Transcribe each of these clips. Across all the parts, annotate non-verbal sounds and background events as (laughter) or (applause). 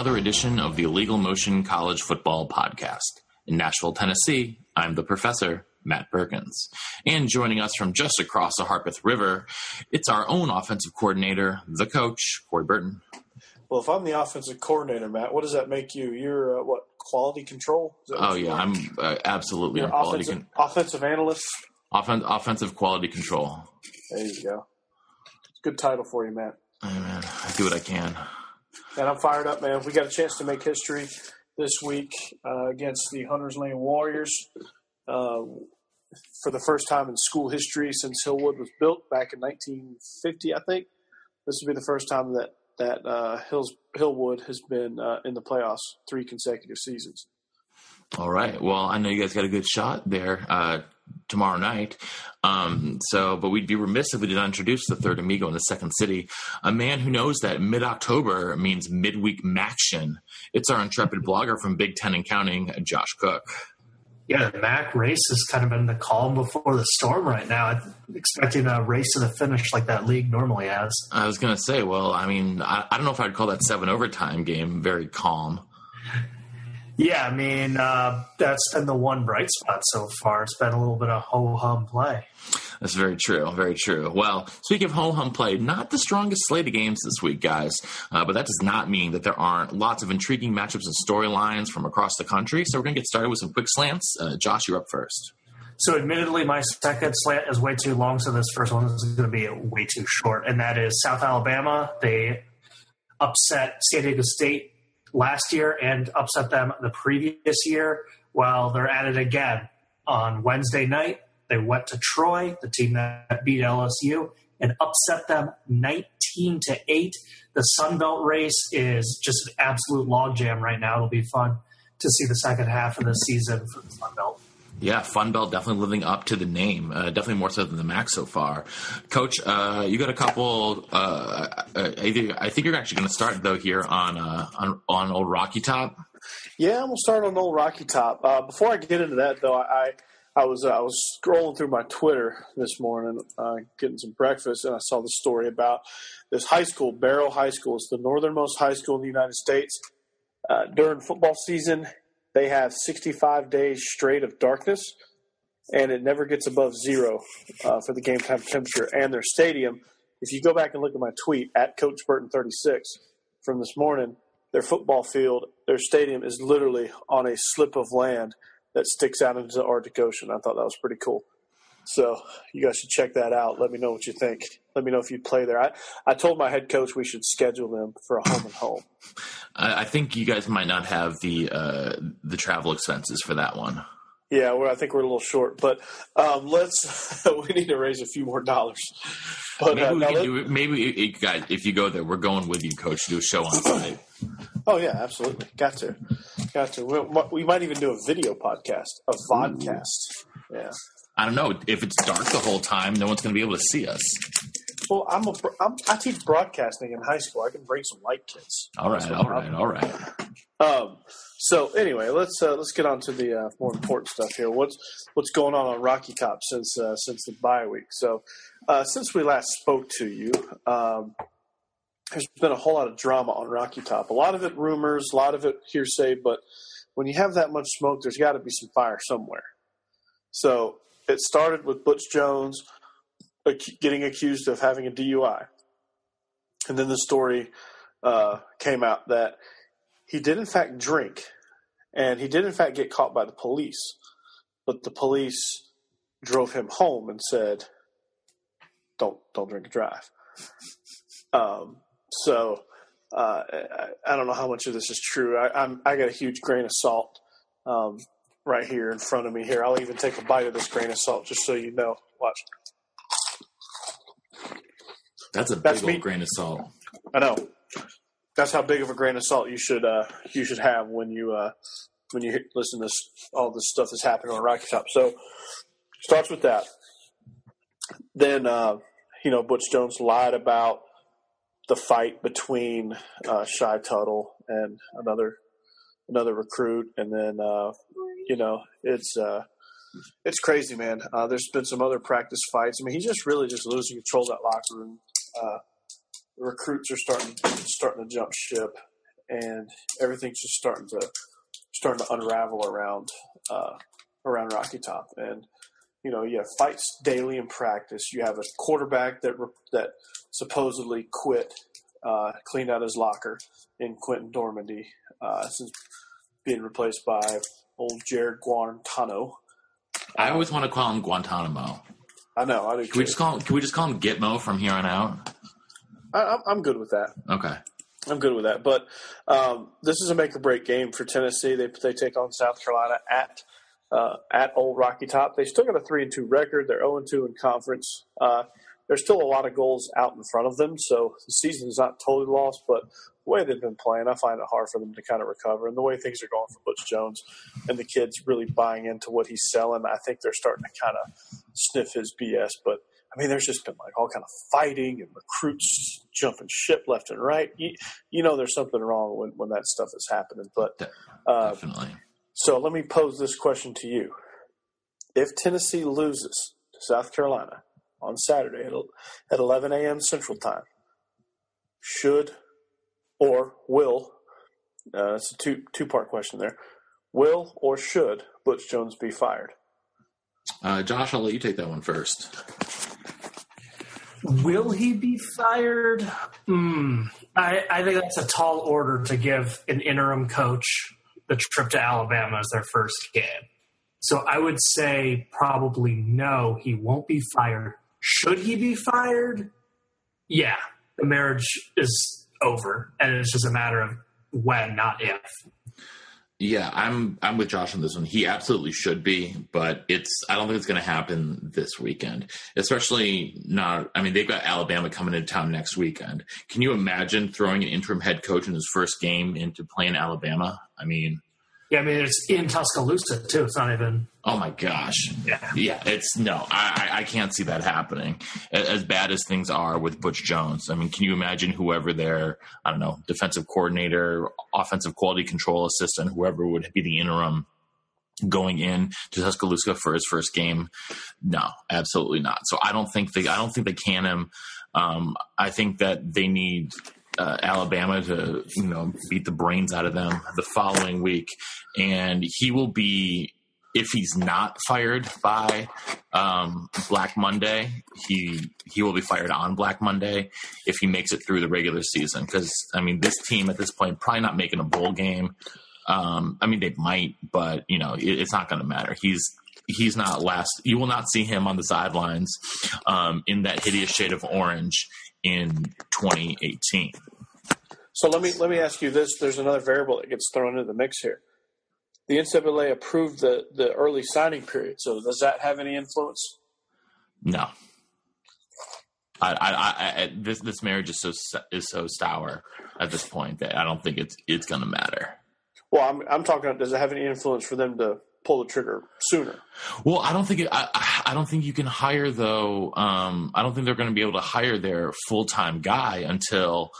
Another edition of the Illegal Motion College Football Podcast. In Nashville, Tennessee, I'm the professor, Matt Perkins. And joining us from just across the Harpeth River, it's our own offensive coordinator, the coach, Corey Burton. Well, if I'm the offensive coordinator, Matt, what does that make you? You're uh, what quality control? Is that what Oh, yeah, are? I'm uh, absolutely You're quality offensive, con- offensive analyst. offen- offensive quality control. There you go. Good title for you, Matt. Hey, man, I do what I can. And I'm fired up, man. We got a chance to make history this week uh, against the Hunters Lane Warriors uh, for the first time in school history since Hillwood was built back in 1950, I think. This will be the first time that that uh, Hills Hillwood has been uh, in the playoffs three consecutive seasons. All right. Well, I know you guys got a good shot there uh, tomorrow night. Um, so, but we'd be remiss if we did not introduce the third amigo in the second city, a man who knows that mid-October means midweek maction. It's our intrepid blogger from Big Ten and Counting, Josh Cook. Yeah, the Mac race is kind of in the calm before the storm right now. I'm expecting a race to the finish like that league normally has. I was going to say, well, I mean, I, I don't know if I'd call that seven overtime game very calm. Yeah, I mean, uh, that's been the one bright spot so far. It's been a little bit of ho hum play. That's very true. Very true. Well, speaking of home home play, not the strongest slate of games this week, guys. Uh, but that does not mean that there aren't lots of intriguing matchups and storylines from across the country. So we're going to get started with some quick slants. Uh, Josh, you're up first. So, admittedly, my second slant is way too long, so this first one is going to be way too short. And that is South Alabama. They upset San Diego State last year and upset them the previous year. Well, they're at it again on Wednesday night. They went to Troy, the team that beat LSU, and upset them 19 to 8. The Sun Belt race is just an absolute logjam right now. It'll be fun to see the second half of the season for the Sun Belt. Yeah, Fun Belt definitely living up to the name. Uh, definitely more so than the Mac so far. Coach, uh, you got a couple. Uh, uh, I think you're actually going to start though here on uh, on on old Rocky Top. Yeah, gonna start on old Rocky Top. Uh, before I get into that, though, I I was I was scrolling through my Twitter this morning, getting some breakfast, and I saw the story about this high school, Barrow High School. It's the northernmost high school in the United States. During football season, they have 65 days straight of darkness, and it never gets above zero uh, for the game time temperature. And their stadium, if you go back and look at my tweet at Coach Burton 36 from this morning, their football field, their stadium is literally on a slip of land that sticks out into the Arctic Ocean. I thought that was pretty cool. So you guys should check that out. Let me know what you think. Let me know if you'd play there. I, I told my head coach we should schedule them for a home and home. I, I think you guys might not have the uh, the travel expenses for that one. Yeah, well, I think we're a little short, but um, let's. (laughs) we need to raise a few more dollars. But Maybe uh, we can let- do it. Maybe you guys, if you go there, we're going with you, Coach. Do a show on site. Oh yeah, absolutely. Got to, got to. We, we might even do a video podcast, a vodcast. Yeah. I don't know if it's dark the whole time. No one's going to be able to see us. Well, I'm a. I'm, I teach broadcasting in high school. I can bring some light kits. All right, all right, all right. Um, so anyway, let's uh, let's get on to the uh, more important stuff here. What's what's going on on Rocky Top since uh, since the bye week? So uh, since we last spoke to you, um, there's been a whole lot of drama on Rocky Top. A lot of it rumors, a lot of it hearsay. But when you have that much smoke, there's got to be some fire somewhere. So it started with Butch Jones getting accused of having a DUI, and then the story uh, came out that he did in fact drink, and he did in fact get caught by the police. But the police drove him home and said, "Don't don't drink and drive." Um, so uh, I, I don't know how much of this is true. I, I'm I got a huge grain of salt um, right here in front of me. Here, I'll even take a bite of this grain of salt just so you know. Watch. That's a That's big me. old grain of salt. I know. That's how big of a grain of salt you should uh, you should have when you uh, when you listen to this, all this stuff that's happening on Rocky Top. So starts with that. Then uh, you know Butch Jones lied about the fight between uh, Shy Tuttle and another another recruit, and then uh, you know it's uh, it's crazy, man. Uh, there's been some other practice fights. I mean, he's just really just losing control of that locker room. Uh, recruits are starting starting to jump ship, and everything's just starting to starting to unravel around uh, around Rocky Top. And you know, you have fights daily in practice. You have a quarterback that that supposedly quit, uh, cleaned out his locker in Quinten Dormady uh, since being replaced by old Jarrett Guarantano. I always want to call him Guantanamo. I know. I do. Can we just call him, can we just call him Gitmo from here on out? I, I'm- I'm good with that. Okay. I'm good with that. But um, this is a make or break game for Tennessee. They they take on South Carolina at uh, at Old Rocky Top. They still got a three and two record. They're zero and two in conference. Uh, there's still a lot of goals out in front of them, so the season is not totally lost. But the way they've been playing, I find it hard for them to kind of recover. And the way things are going for Butch Jones and the kids really buying into what he's selling, I think they're starting to kind of sniff his BS. But I mean, there's just been like all kind of fighting and recruits jumping ship left and right. You, you know, there's something wrong when, when that stuff is happening. But uh, Definitely. so let me pose this question to you: If Tennessee loses to South Carolina on Saturday at, at 11 a.m. Central Time, should or will uh, it's a two two part question there. Will or should Butch Jones be fired? Uh, Josh, I'll let you take that one first. Will he be fired? Hmm. I, I think that's a tall order to give an interim coach the trip to Alabama as their first game. So I would say probably no, he won't be fired. Should he be fired? Yeah, the marriage is over, and it's just a matter of when, not if. Yeah, I'm I'm with Josh on this one. He absolutely should be, but it's I don't think it's going to happen this weekend. Especially not. I mean, they've got Alabama coming into town next weekend. Can you imagine throwing an interim head coach in his first game into playing Alabama? I mean, Yeah, I mean it's in Tuscaloosa too. It's not even. oh my gosh. Yeah. Yeah, it's no, I, I can't see that happening. As bad as things are with Butch Jones, I mean, can you imagine whoever their I don't know defensive coordinator, offensive quality control assistant, whoever would be the interim going in to Tuscaloosa for his first game? No, absolutely not. So I don't think they I don't think they can him. Um, I think that they need uh, Alabama to you know beat the brains out of them the following week, and he will be if he's not fired by um, Black Monday, he he will be fired on Black Monday if he makes it through the regular season. Because I mean, this team at this point probably not making a bowl game. Um, I mean, they might, but you know, it, it's not going to matter. He's he's not last. You will not see him on the sidelines um, in that hideous shade of orange in 2018. So let me let me ask you this: There's another variable that gets thrown into the mix here. The NCAA approved the the early signing period. So does that have any influence? No. I, I, I, this this marriage is so is so sour at this point that I don't think it's it's going to matter. Well, I'm I'm talking. Does it have any influence for them to pull the trigger sooner? Well, I don't think it, I, I- I don't think you can hire though. Um, I don't think they're going to be able to hire their full time guy until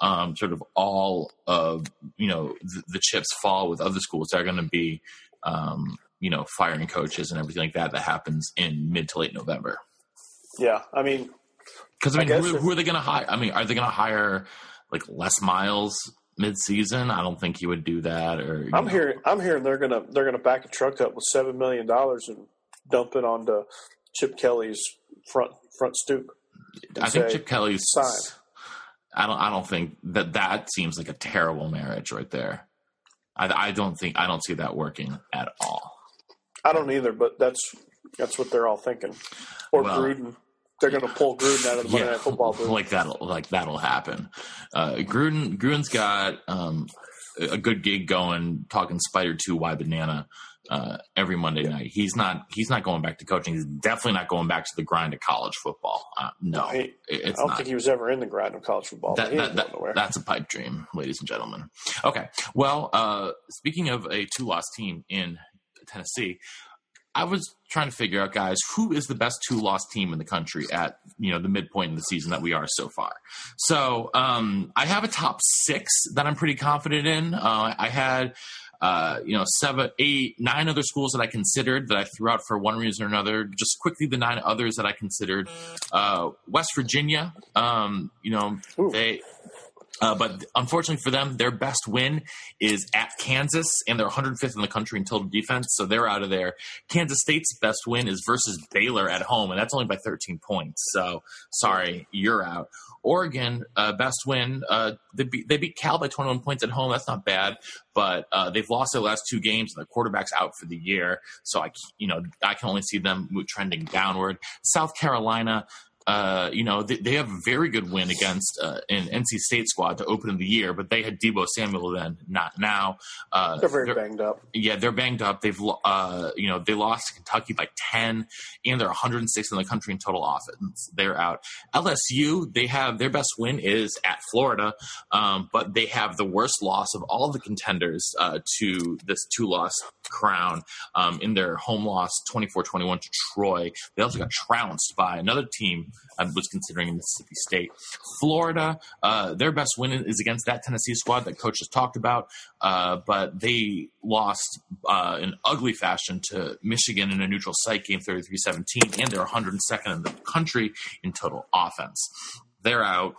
um, sort of all of you know the, the chips fall with other schools. They're going to be um, you know firing coaches and everything like that. That happens in mid to late November. Yeah, I mean, Because I I mean, guess who, who are they going to hire? I mean, are they going to hire like Les Miles mid season? I don't think he would do that. Or I'm know. hearing I'm hearing they're gonna they're gonna back a truck up with seven million dollars and dump it onto Chip Kelly's front front stoop. I think say, Chip Kelly's. sign. I don't. I don't think that that seems like a terrible marriage right there. I, I don't think. I don't see that working at all. I don't either, but that's that's what they're all thinking. Or Well, Gruden, they're gonna pull Gruden out of the Monday Night Football booth. like that'll like that'll happen. Uh, Gruden Gruden's got um, a good gig going, talking Spider Two Y Banana uh, every Monday night. He's not he's not going back to coaching. He's definitely not going back to the grind of college football. Uh, no, it's I don't not. think he was ever in the grind of college football. That, that, that- that's a pipe dream, ladies and gentlemen. Okay. Well, uh, speaking of a two loss team in Tennessee, I was trying to figure out, guys, who is the best two loss team in the country at you know the midpoint in the season that we are so far. So um, I have a top six that I'm pretty confident in. Uh, I had. Uh, you know, seven, eight, nine other schools that I considered that I threw out for one reason or another. Just quickly, the nine others that I considered: uh, West Virginia. Um, you know, Ooh. they uh, but unfortunately for them, their best win is at Kansas, and they're 105th in the country in total defense, so they're out of there. Kansas State's best win is versus Baylor at home, and that's only by 13 points. So sorry, you're out. Oregon, uh, best win. Uh, they, beat, they beat Cal by 21 points at home. That's not bad, but uh, they've lost their last two games. and Their quarterback's out for the year, so I, you know, I can only see them trending downward. South Carolina, uh, you know, they, they have a very good win against uh, an NC State squad to open the year, but they had Deebo Samuel then, not now. Uh, They're very they're- banged up. yeah, they're banged up. They've, uh, you know, they lost to Kentucky by 10, and they're 106 in the country in total offense. They're out. LSU, they have their best win is at Florida, um, but they have the worst loss of all the contenders uh, to this two loss crown um, in their home loss 24 21 to Troy. They also got trounced by another team I was considering in Mississippi State. Florida, uh, their best win is against that Tennessee squad that coach has talked about, uh, but they lost uh, in ugly fashion to Michigan in a neutral site game 33 17, and they're 102nd in the country in total offense. They're out.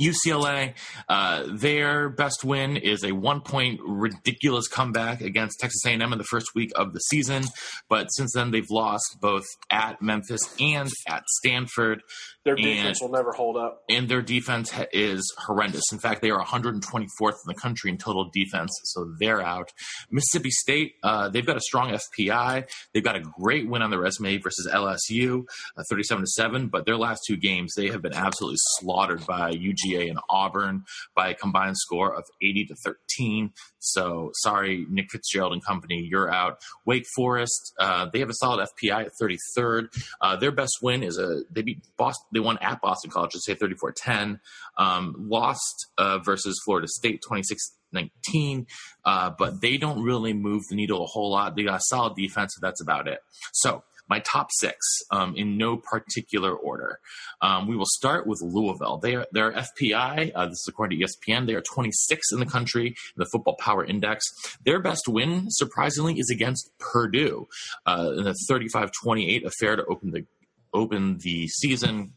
UCLA, uh, their best win is a one-point ridiculous comeback against Texas A&M in the first week of the season, but since then they've lost both at Memphis and at Stanford, Their and- defense will never hold up. and their defense is horrendous. In fact, they are 124th in the country in total defense, so they're out. Mississippi State, uh, they've got a strong FPI. They've got a great win on the resume versus LSU, uh, 37 to seven. But their last two games, they have been absolutely slaughtered by UGA and Auburn by a combined score of 80 to 13. So sorry, Nick Fitzgerald and company, you're out. Wake Forest, uh, they have a solid FPI at 33rd. Uh, their best win is a they beat Boston. They won at Boston College, let's say 34-10. Um, lost uh, versus Florida State 26-19, uh, but they don't really move the needle a whole lot. They got a solid defense, that's about it. So my top six um, in no particular order. Um, we will start with Louisville. They are their FPI. Uh, this is according to ESPN. They are 26 in the country in the Football Power Index. Their best win, surprisingly, is against Purdue uh, in a 35-28 affair to open the open the season.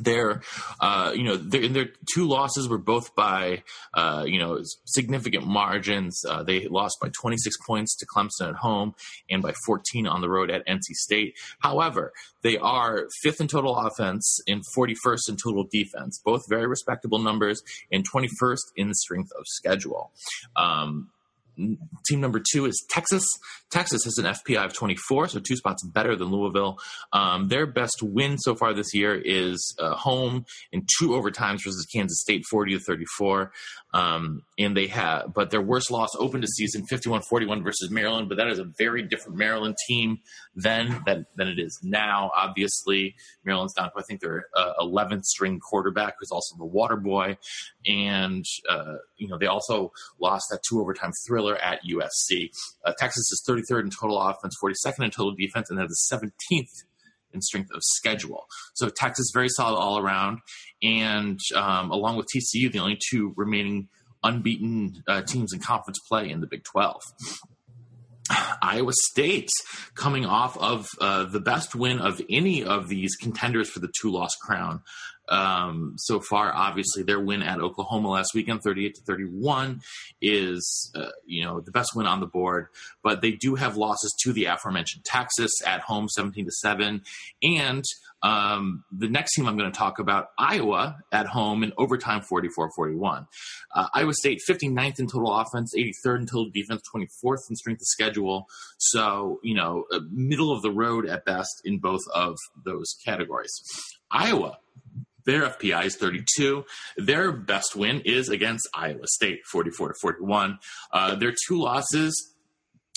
Their, uh, you know, their, their two losses were both by, uh, you know, significant margins. Uh, they lost by 26 points to Clemson at home and by 14 on the road at NC State. However, they are fifth in total offense and 41st in total defense, both very respectable numbers, and 21st in strength of schedule. Um, Team number two is Texas. Texas has an FPI of 24, so two spots better than Louisville. Um, their best win so far this year is uh, home in two overtimes versus Kansas State, 40 to 34. Um, and they have, but their worst loss opened a season 51-41 versus Maryland. But that is a very different Maryland team then than than it is now. Obviously, Maryland's down to I think their uh, 11th string quarterback, who's also the water boy, and uh, you know they also lost that two overtime thriller at USC. Uh, Texas is 33rd in total offense, 42nd in total defense, and they're the 17th in strength of schedule. So Texas very solid all around, and um, along with TCU, the only two remaining unbeaten uh, teams in conference play in the Big 12. Iowa State coming off of uh, the best win of any of these contenders for the two loss crown um, so far. Obviously, their win at Oklahoma last weekend, 38 to 31, is uh, you know the best win on the board. But they do have losses to the aforementioned Texas at home, 17 to seven, and um, the next team I'm going to talk about, Iowa at home in overtime, 44-41. Uh, Iowa State, 59th in total offense, 83rd in total defense, 24th in strength of schedule. So, you know, uh, middle of the road at best in both of those categories. Iowa, Their FPI is 32. Their best win is against Iowa State, 44 to 41. Uh, their two losses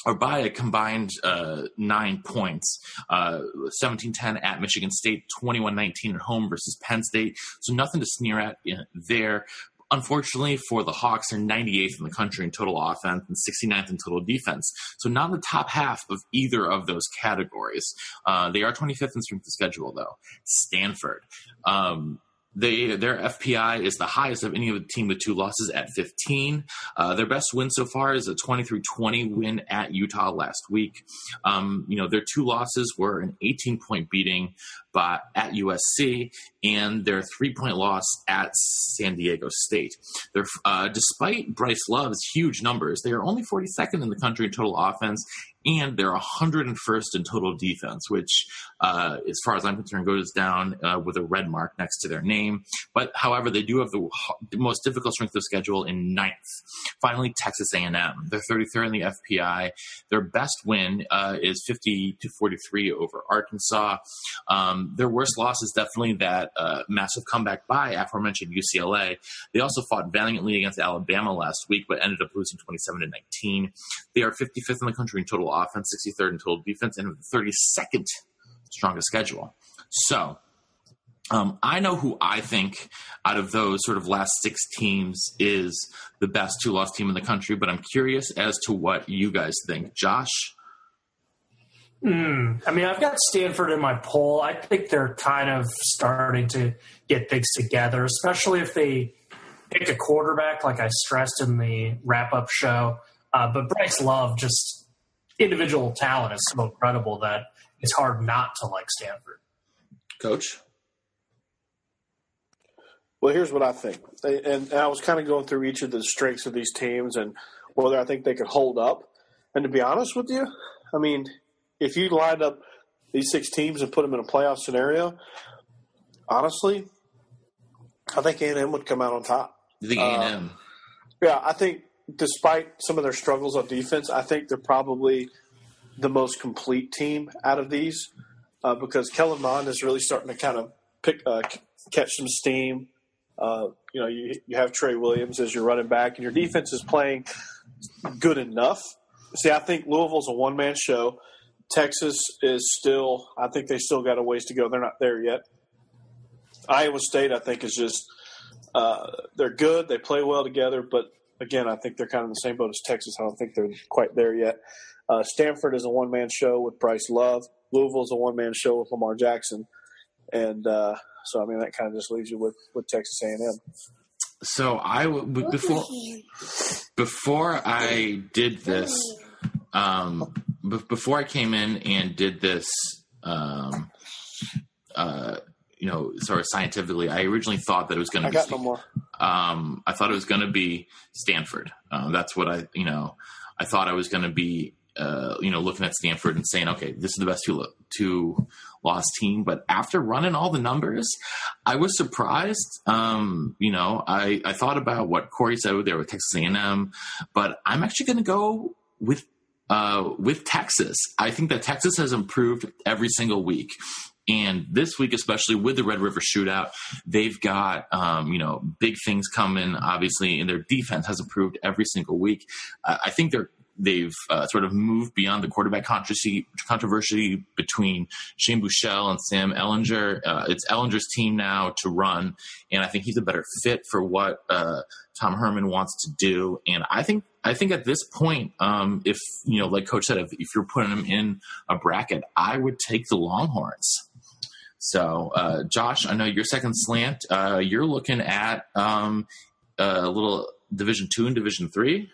or by a combined uh, nine points. Uh, 17-10 at Michigan State, 21-19 at home versus Penn State. So nothing to sneer at there. Unfortunately for the Hawks, they're 98th in the country in total offense and 69th in total defense. So not in the top half of either of those categories. Uh, they are 25th in strength of schedule, though. Stanford. Um, they their FPI is the highest of any of the team with two losses at 15. Uh, their best win so far is a 23-20 win at Utah last week. Um, you know their two losses were an 18 point beating by at USC and their three point loss at San Diego State. Uh, despite Bryce Love's huge numbers, they are only 42nd in the country in total offense and they're 101st in total defense, which, uh, as far as I'm concerned, goes down uh, with a red mark next to their name. But however, they do have the, most difficult strength of schedule in ninth. Finally, Texas A&M. They're 33rd in the FPI. Their best win uh, is 50 to 43 over Arkansas. Um, their worst loss is definitely that uh, massive comeback by aforementioned UCLA. They also fought valiantly against Alabama last week, but ended up losing 27 to 19. They are 55th in the country in total offense, 63rd in total defense, and 32nd strongest schedule. So um, I know who I think out of those sort of last six teams is the best two loss team in the country, but I'm curious as to what you guys think. Josh? Mm, I mean, I've got Stanford in my poll. I think they're kind of starting to get things together, especially if they pick a quarterback, like I stressed in the wrap up show. Uh, but Bryce Love just individual talent is so incredible that it's hard not to like Stanford. Coach? Well, here's what I think. And, and I was kind of going through each of the strengths of these teams and whether I think they could hold up. And to be honest with you, I mean, if you lined up these six teams and put them in a playoff scenario, honestly, I think A&M would come out on top. You think A&M? Uh, yeah, I think despite some of their struggles on defense, I think they're probably the most complete team out of these uh, because Kellen Mond is really starting to kind of pick uh, catch some steam. Uh, you know, you you have Trey Williams as your running back, and your defense is playing good enough. See, I think Louisville's a one man show. Texas is still, I think they still got a ways to go. They're not there yet. Iowa State, I think, is just uh, they're good. They play well together, but again, I think they're kind of in the same boat as Texas. I don't think they're quite there yet. Uh, Stanford is a one man show with Bryce Love. Louisville is a one man show with Lamar Jackson, and uh, so I mean that kind of just leaves you with with Texas A and M. So I before before I did this, um, before I came in and did this, um, uh, you know, sort of scientifically, I originally thought that it was going to. I got no more. Um, I thought it was going to be Stanford. Um, that's what I, you know, I thought I was going to be, uh, you know, looking at Stanford and saying, okay, this is the best two two loss team. But after running all the numbers, I was surprised. Um, you know, I I thought about what Corey said there with Texas A and M, but I'm actually going to go with uh, with Texas. I think that Texas has improved every single week. And this week, especially with the Red River Shootout, they've got um, you know big things coming. Obviously, and their defense has improved every single week. Uh, I think they're they've uh, sort of moved beyond the quarterback controversy, controversy between Shane Buechele and Sam Ehlinger. Uh, it's Ehlinger's team now to run, and I think he's a better fit for what uh, Tom Herman wants to do. And I think I think at this point, um, if you know, like Coach said, if, if, you're putting them in a bracket, I would take the Longhorns. So, uh, Josh, I know your second slant. Uh, you're looking at um, a little Division two and Division three.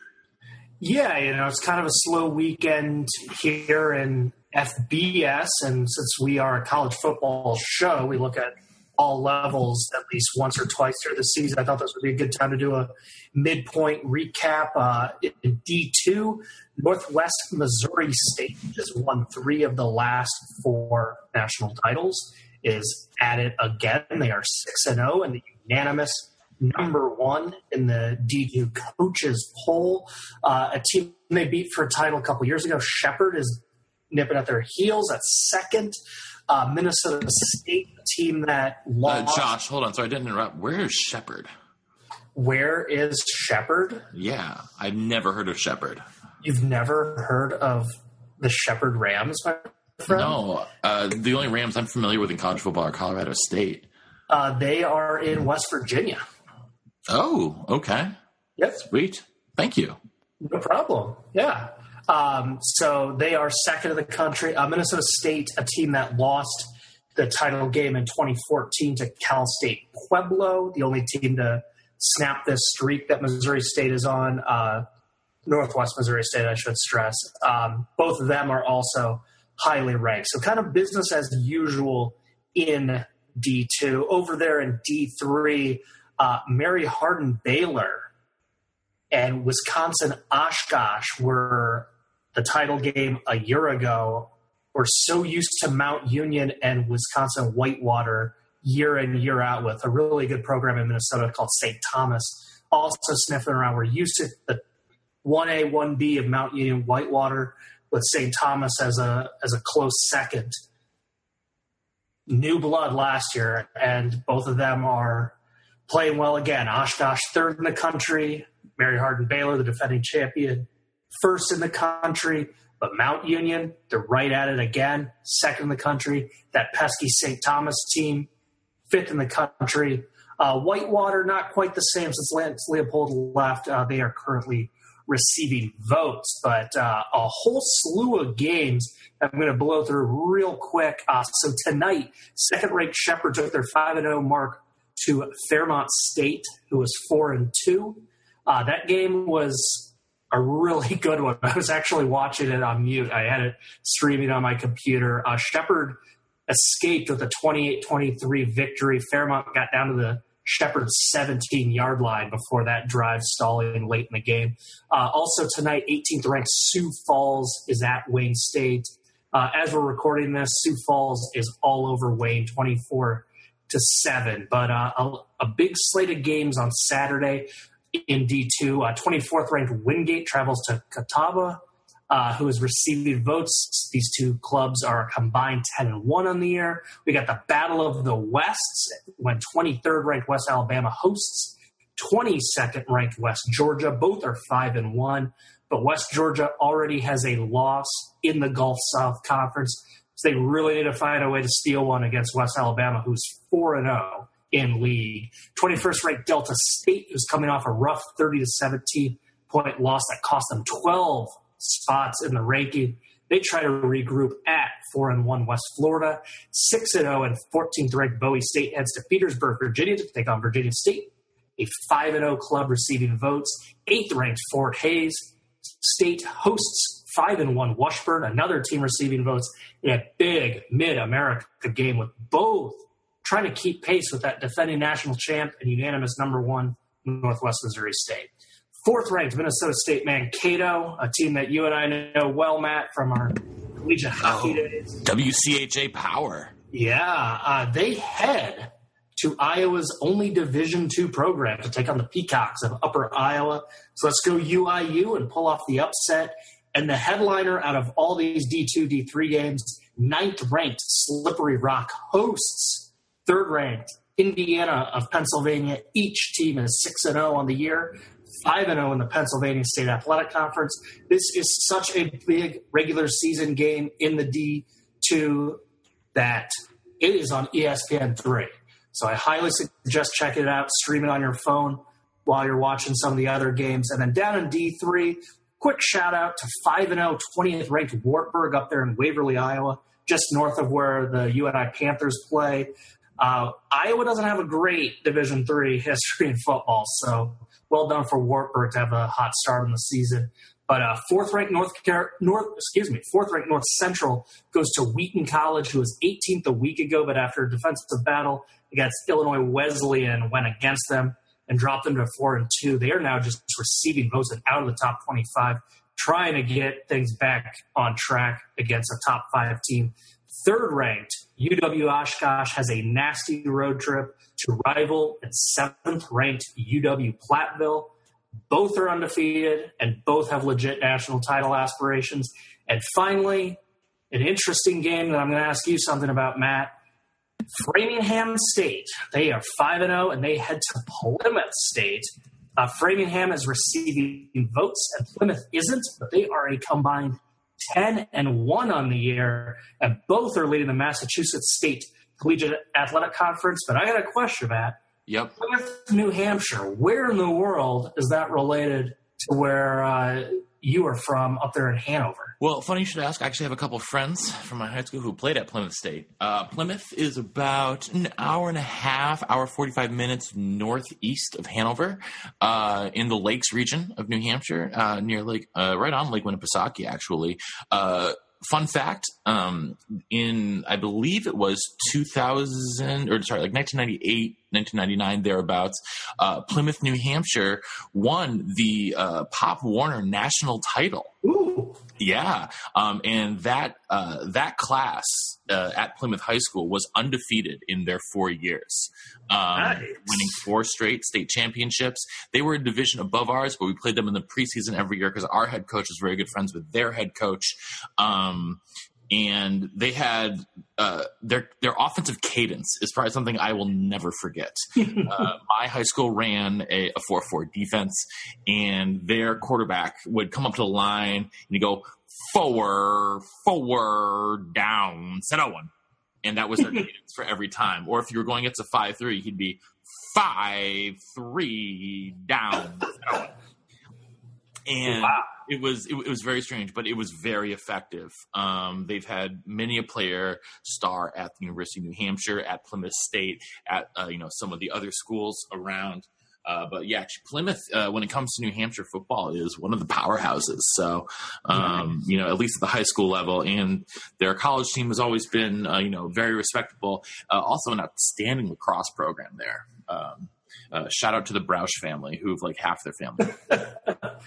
Yeah, you know, it's kind of a slow weekend here in FBS, and since we are a college football show, we look at all levels at least once or twice through the season. I thought this would be a good time to do a midpoint recap. Uh, in D2, Northwest Missouri State has won three of the last four national titles is at it again. They are 6 and 0 and the unanimous number one in the D2 coaches poll. Uh, a team they beat for a title a couple years ago. Shepherd is nipping at their heels at second. Uh, Minnesota State, a team that Uh, lost. Josh, hold on. Sorry, I didn't interrupt. Where is Shepherd? Where is Shepherd? Yeah, I've never heard of Shepherd. You've never heard of the Shepherd Rams, my friend? No, uh, the only Rams I'm familiar with in college football are Colorado State. Uh, they are in West Virginia. Oh, okay. Yep. Sweet. Thank you. No problem. Yeah. Um, so they are second in the country. Uh, Minnesota State, a team that lost the title game in 2014 to Cal State Pueblo, the only team to snap this streak that Missouri State is on. Uh, Northwest Missouri State, I should stress. Um, both of them are also highly ranked. So kind of business as usual in D2. Over there in D3, uh, Mary Hardin Baylor and Wisconsin Oshkosh were the title game a year ago. We're so used to Mount Union and Wisconsin Whitewater year in, year out with a really good program in Minnesota called St. Thomas. Also sniffing around. We're used to the 1A, 1B of Mount Union Whitewater with St. Thomas as a as a close second. New blood last year, and both of them are playing well again. Oshkosh third in the country, Mary Hardin Baylor, the defending champion, first in the country. But Mount Union, they're right at it again, second in the country. That pesky St. Thomas team, fifth in the country. Uh, Whitewater, not quite the same since Lance Leipold left. Uh, they are currently receiving votes, but uh, a whole slew of games I'm going to blow through real quick. Uh, so tonight, second-ranked Shepherd took their 5-0 mark to Fairmont State, who was 4 and 2. Uh, that game was a really (laughs) good one. I was actually watching it on mute. I had it streaming on my computer. Uh, Shepherd escaped with a 28-23 victory. Fairmont got down to the Shepherd 17 yard line before that drive stalling late in the game. Uh, also tonight, 18th ranked Sioux Falls is at Wayne State. Uh, as we're recording this, Sioux Falls is all over Wayne, 24 to seven. But uh, a, a, big slate of games on Saturday in D2. Uh, 24th ranked Wingate travels to Catawba, uh, has received votes. These two clubs are combined 10 and 1 on the year. We got the Battle of the Wests when 23rd ranked West Alabama hosts 22nd ranked West Georgia. Both are 5 and 1, but West Georgia already has a loss in the Gulf South Conference. So they really need to find a way to steal one against West Alabama, who's 4 and 0 in league. 21st ranked Delta State, who's coming off a rough 30 to 17 point loss that cost them 12 spots in the ranking. They try to regroup at 4 and 1 West Florida. 6 and 0 and 14th ranked Bowie State heads to Petersburg, Virginia to take on Virginia State. A 5 and 0 club receiving votes. 8th ranked Fort Hays State hosts 5 and 1 Washburn, another team receiving votes in a big mid America game with both trying to keep pace with that defending national champ and unanimous number one Northwest Missouri State. Fourth ranked Minnesota State Mankato, a team that you and I know well, Matt, from our collegiate hockey Oh. days. WCHA Power. Yeah, uh, they head to Iowa's only Division two program to take on the Peacocks of Upper Iowa. So let's go UIU and pull off the upset. And the headliner out of all these D2, D3 games, ninth ranked Slippery Rock hosts third ranked Indiana of Pennsylvania. Each team is 6 and 0 on the year, 5 and 0 in the Pennsylvania State Athletic Conference. This is such a big regular season game in the D2 that it is on E ESPN 3. So I highly suggest checking it out, stream it on your phone while you're watching some of the other games. And then down in D3, quick shout out to 5 and 0, 20th ranked Wartburg up there in Waverly, Iowa, just north of where the UNI Panthers play. Uh, Iowa doesn't have a great Division three history in football, so well done for Wartburg to have a hot start in the season. But uh, fourth ranked North Car- North, excuse me, fourth ranked North Central goes to Wheaton College, who was 18th a week ago, but after a defensive battle against Illinois Wesleyan, went against them and dropped them to four and two. They are now just receiving votes and out of the top 25, trying to get things back on track against a top five team. Third ranked UW Oshkosh has a nasty road trip to rival and seventh ranked UW Platteville. Both are undefeated and both have legit national title aspirations. And finally, an interesting game that I'm going to ask you something about, Matt. Framingham State. They are 5 and 0 and they head to Plymouth State. Uh, Framingham is receiving votes and Plymouth isn't, but they are a combined 10 and 1 on the year, and both are leading the Massachusetts State Collegiate Athletic Conference. But I got a question, Matt. Yep. Plymouth, New Hampshire, where in the world is that related to where uh, you are from up there in Hanover? Well, funny you should ask. I actually have a couple of friends from my high school who played at Plymouth State. Uh, Plymouth is about an hour and a half, hour 45 minutes northeast of Hanover, uh, in the Lakes region of New Hampshire, uh, near Lake, uh, right on Lake Winnipesaukee, actually. Fun fact um, in i believe it was 2000 or sorry like 1998 1999 thereabouts uh, plymouth new hampshire won the uh, pop warner national title Ooh. Yeah. Um, and that uh, that class uh, at plymouth high school was undefeated in their four years. Um, Nice. winning four straight state championships. They were a division above ours but we played them in the preseason every year because our head coach was very good friends with their head coach. Um, and they had uh, their their offensive cadence is probably something I will never forget. (laughs) uh, my high school ran a, a four four defense, and their quarterback would come up to the line and you go forward, forward, down, set out one, and that was their (laughs) cadence for every time. Or if you were going against a five three, he'd be five three down. And Wow. It was it, it was very strange, but it was very effective. Um, they've had many a player star at the University of New Hampshire, at Plymouth State, at uh, you know some of the other schools around. Uh, but yeah, actually, Plymouth, uh, when it comes to New Hampshire football, is one of the powerhouses. So, um, you know, at least at the high school level, and their college team has always been, uh, you know, very respectable. Uh, also, an outstanding lacrosse program there. Um, uh, shout out to the Broush family, who have like half their family. (laughs)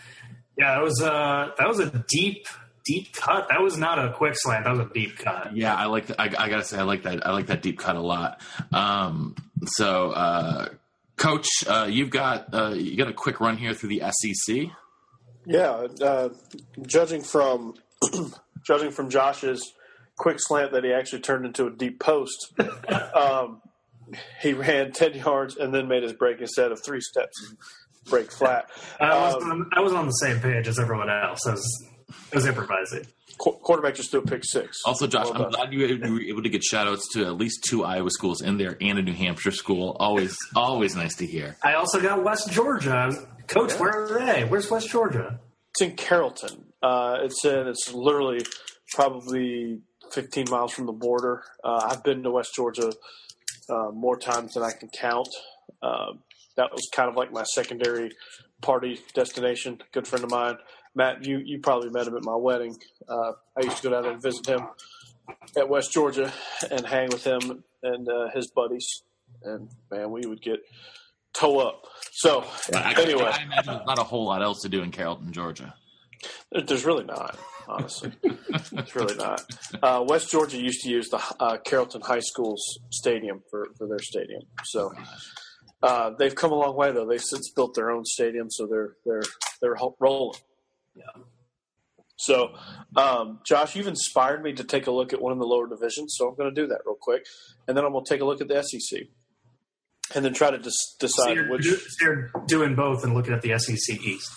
Yeah, that was a that was a deep deep cut. That was not a quick slant. That was a deep cut. Yeah, I like. The, I, I gotta say, I like that. I like that deep cut a lot. Um, so, uh, Coach, uh, you've got uh, you got a quick run here through the SEC. Yeah, uh, judging from (clears throat) judging from Josh's quick slant that he actually turned into a deep post, (laughs) um, he ran ten yards and then made his break instead of three steps, and break flat. I was Um, on, I was on the same page as everyone else. I was, I was improvising. qu- quarterback just threw a pick six. Also, Josh, Well I'm glad you you were able to get shout outs to at least two Iowa schools in there and a New Hampshire school. Always, (laughs) always nice to hear. I also got West Georgia. Coach, Yeah. where are they? Where's West Georgia? It's in Carrollton. Uh, it's in. It's literally probably 15 miles from the border. Uh, I've been to West Georgia uh, more times than I can count. Um, that was kind of like my secondary party destination. Good friend of mine, Matt. You you probably met him at my wedding. Uh, I used to go down there and visit him at West Georgia and hang with him and uh, his buddies. And man, we would get toe up. So actually, anyway, I imagine there's not a whole lot else to do in Carrollton, Georgia. There's really not, honestly. it's really not. Uh, West Georgia used to use the uh, Carrollton High School's stadium for, for their stadium. So uh, they've come a long way, though. They've since built their own stadium, so they're they're they're rolling. Yeah. So, um, Josh, you've inspired me to take a look at one of the lower divisions, so I'm going to do that real quick, and then I'm going to take a look at the SEC, and then try to dis- So decide you're, which. so you're doing both and looking at the SEC East.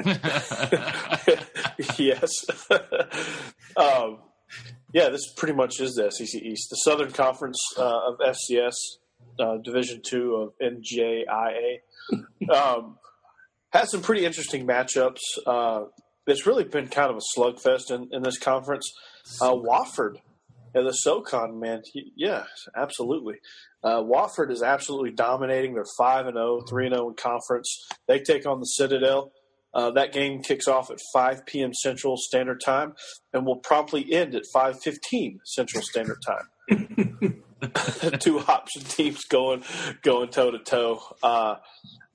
(laughs) yes. (laughs) um, yeah, this pretty much is the SEC East. The Southern Conference uh, of FCS, uh, Division Two of NJIA, um, has some pretty interesting matchups. Uh, it's really been kind of a slugfest in, in this conference. Uh, Wofford and the SoCon, man, y- yeah, absolutely. Uh, Wofford is absolutely dominating. They're 5 and 0, 3 and 0 in conference. They take on the Citadel. Uh, that game kicks off at 5 p.m. Central Standard Time and will promptly end at 5:15 Central Standard Time. (laughs) (laughs) Two option teams going going toe to toe. Uh,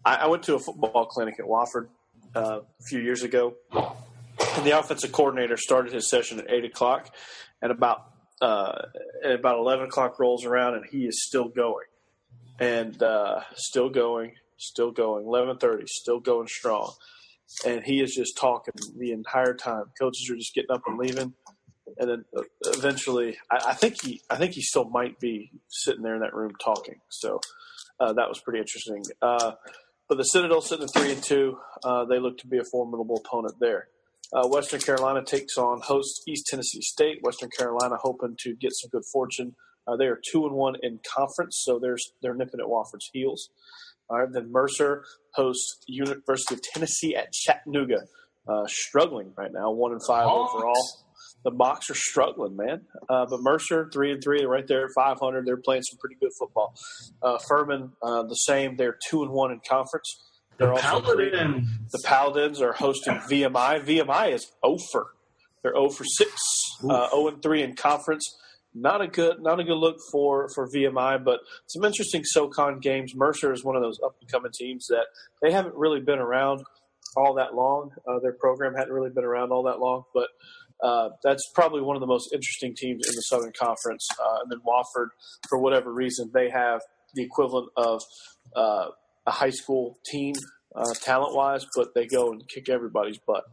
I, went to a football clinic at Wofford uh, a few years ago, and the offensive coordinator started his session at eight o'clock, and about uh, and about eleven o'clock rolls around, and he is still going, and uh, still going, still going. Eleven thirty, still going strong, and he is just talking the entire time. Coaches are just getting up and leaving. And then uh, eventually, I, I think he, I think he still might be sitting there in that room talking. So uh, that was pretty interesting. Uh, but the Citadel sitting at three and two, uh, they look to be a formidable opponent there. Uh, Western Carolina takes on host East Tennessee State. Western Carolina hoping to get some good fortune. Uh, they are two and one in conference, so they're they're nipping at Wofford's heels. All right, then Mercer hosts University of Tennessee at Chattanooga, uh, struggling right now, one and five Hawks. overall. The Mocs are struggling, man. Uh, but Mercer three and three, right there at five hundred. They're playing some pretty good football. Uh, Furman uh, the same. They're two and one in conference. They're also three- the Paladins are hosting VMI. VMI is over. They're 0 for 6, uh, 0 and 3 in conference. Not a good, not a good look for for VMI, but some interesting SoCon games. Mercer is one of those up and coming teams that they haven't really been around all that long. Uh, their program hadn't really been around all that long, but uh, that's probably one of the most interesting teams in the Southern Conference. Uh, and then Wofford, for whatever reason, they have the equivalent of uh, a high school team uh, talent wise, but they go and kick everybody's butt.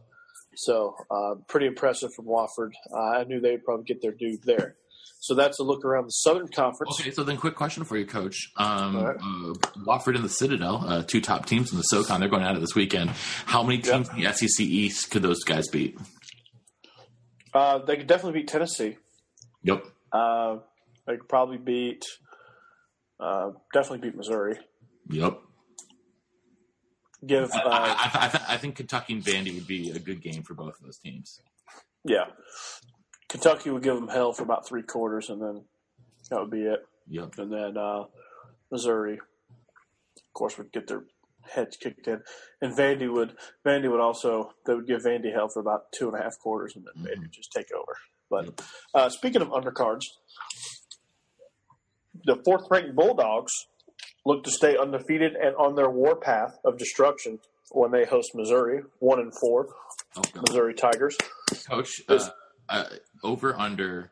So uh, pretty impressive from Wofford. Uh, I knew they'd probably get their due there. So that's a look around the Southern Conference. Okay, so then quick question for you, Coach. Um, right. uh, Wofford and the Citadel, uh, two top teams in the SoCon, they're going at it this weekend. How many teams in the SEC East could those guys beat? Uh, they could definitely beat Tennessee. Yep. Uh, they could probably beat, uh, definitely beat Missouri. Yep. Give, I, uh, I, I, th- I think Kentucky and Vandy would be a good game for both of those teams. yeah, Kentucky would give them hell for about three quarters, and then that would be it. Yep. and then uh, Missouri, of course, would get their heads kicked in, and Vandy would Vandy would also they would give Vandy hell for about two and a half quarters, and then Vandy would just take over. But uh, speaking of undercards, the fourth ranked Bulldogs look to stay undefeated and on their warpath of destruction when they host Missouri, one and four Oh. Missouri Tigers. Coach, uh, uh, over under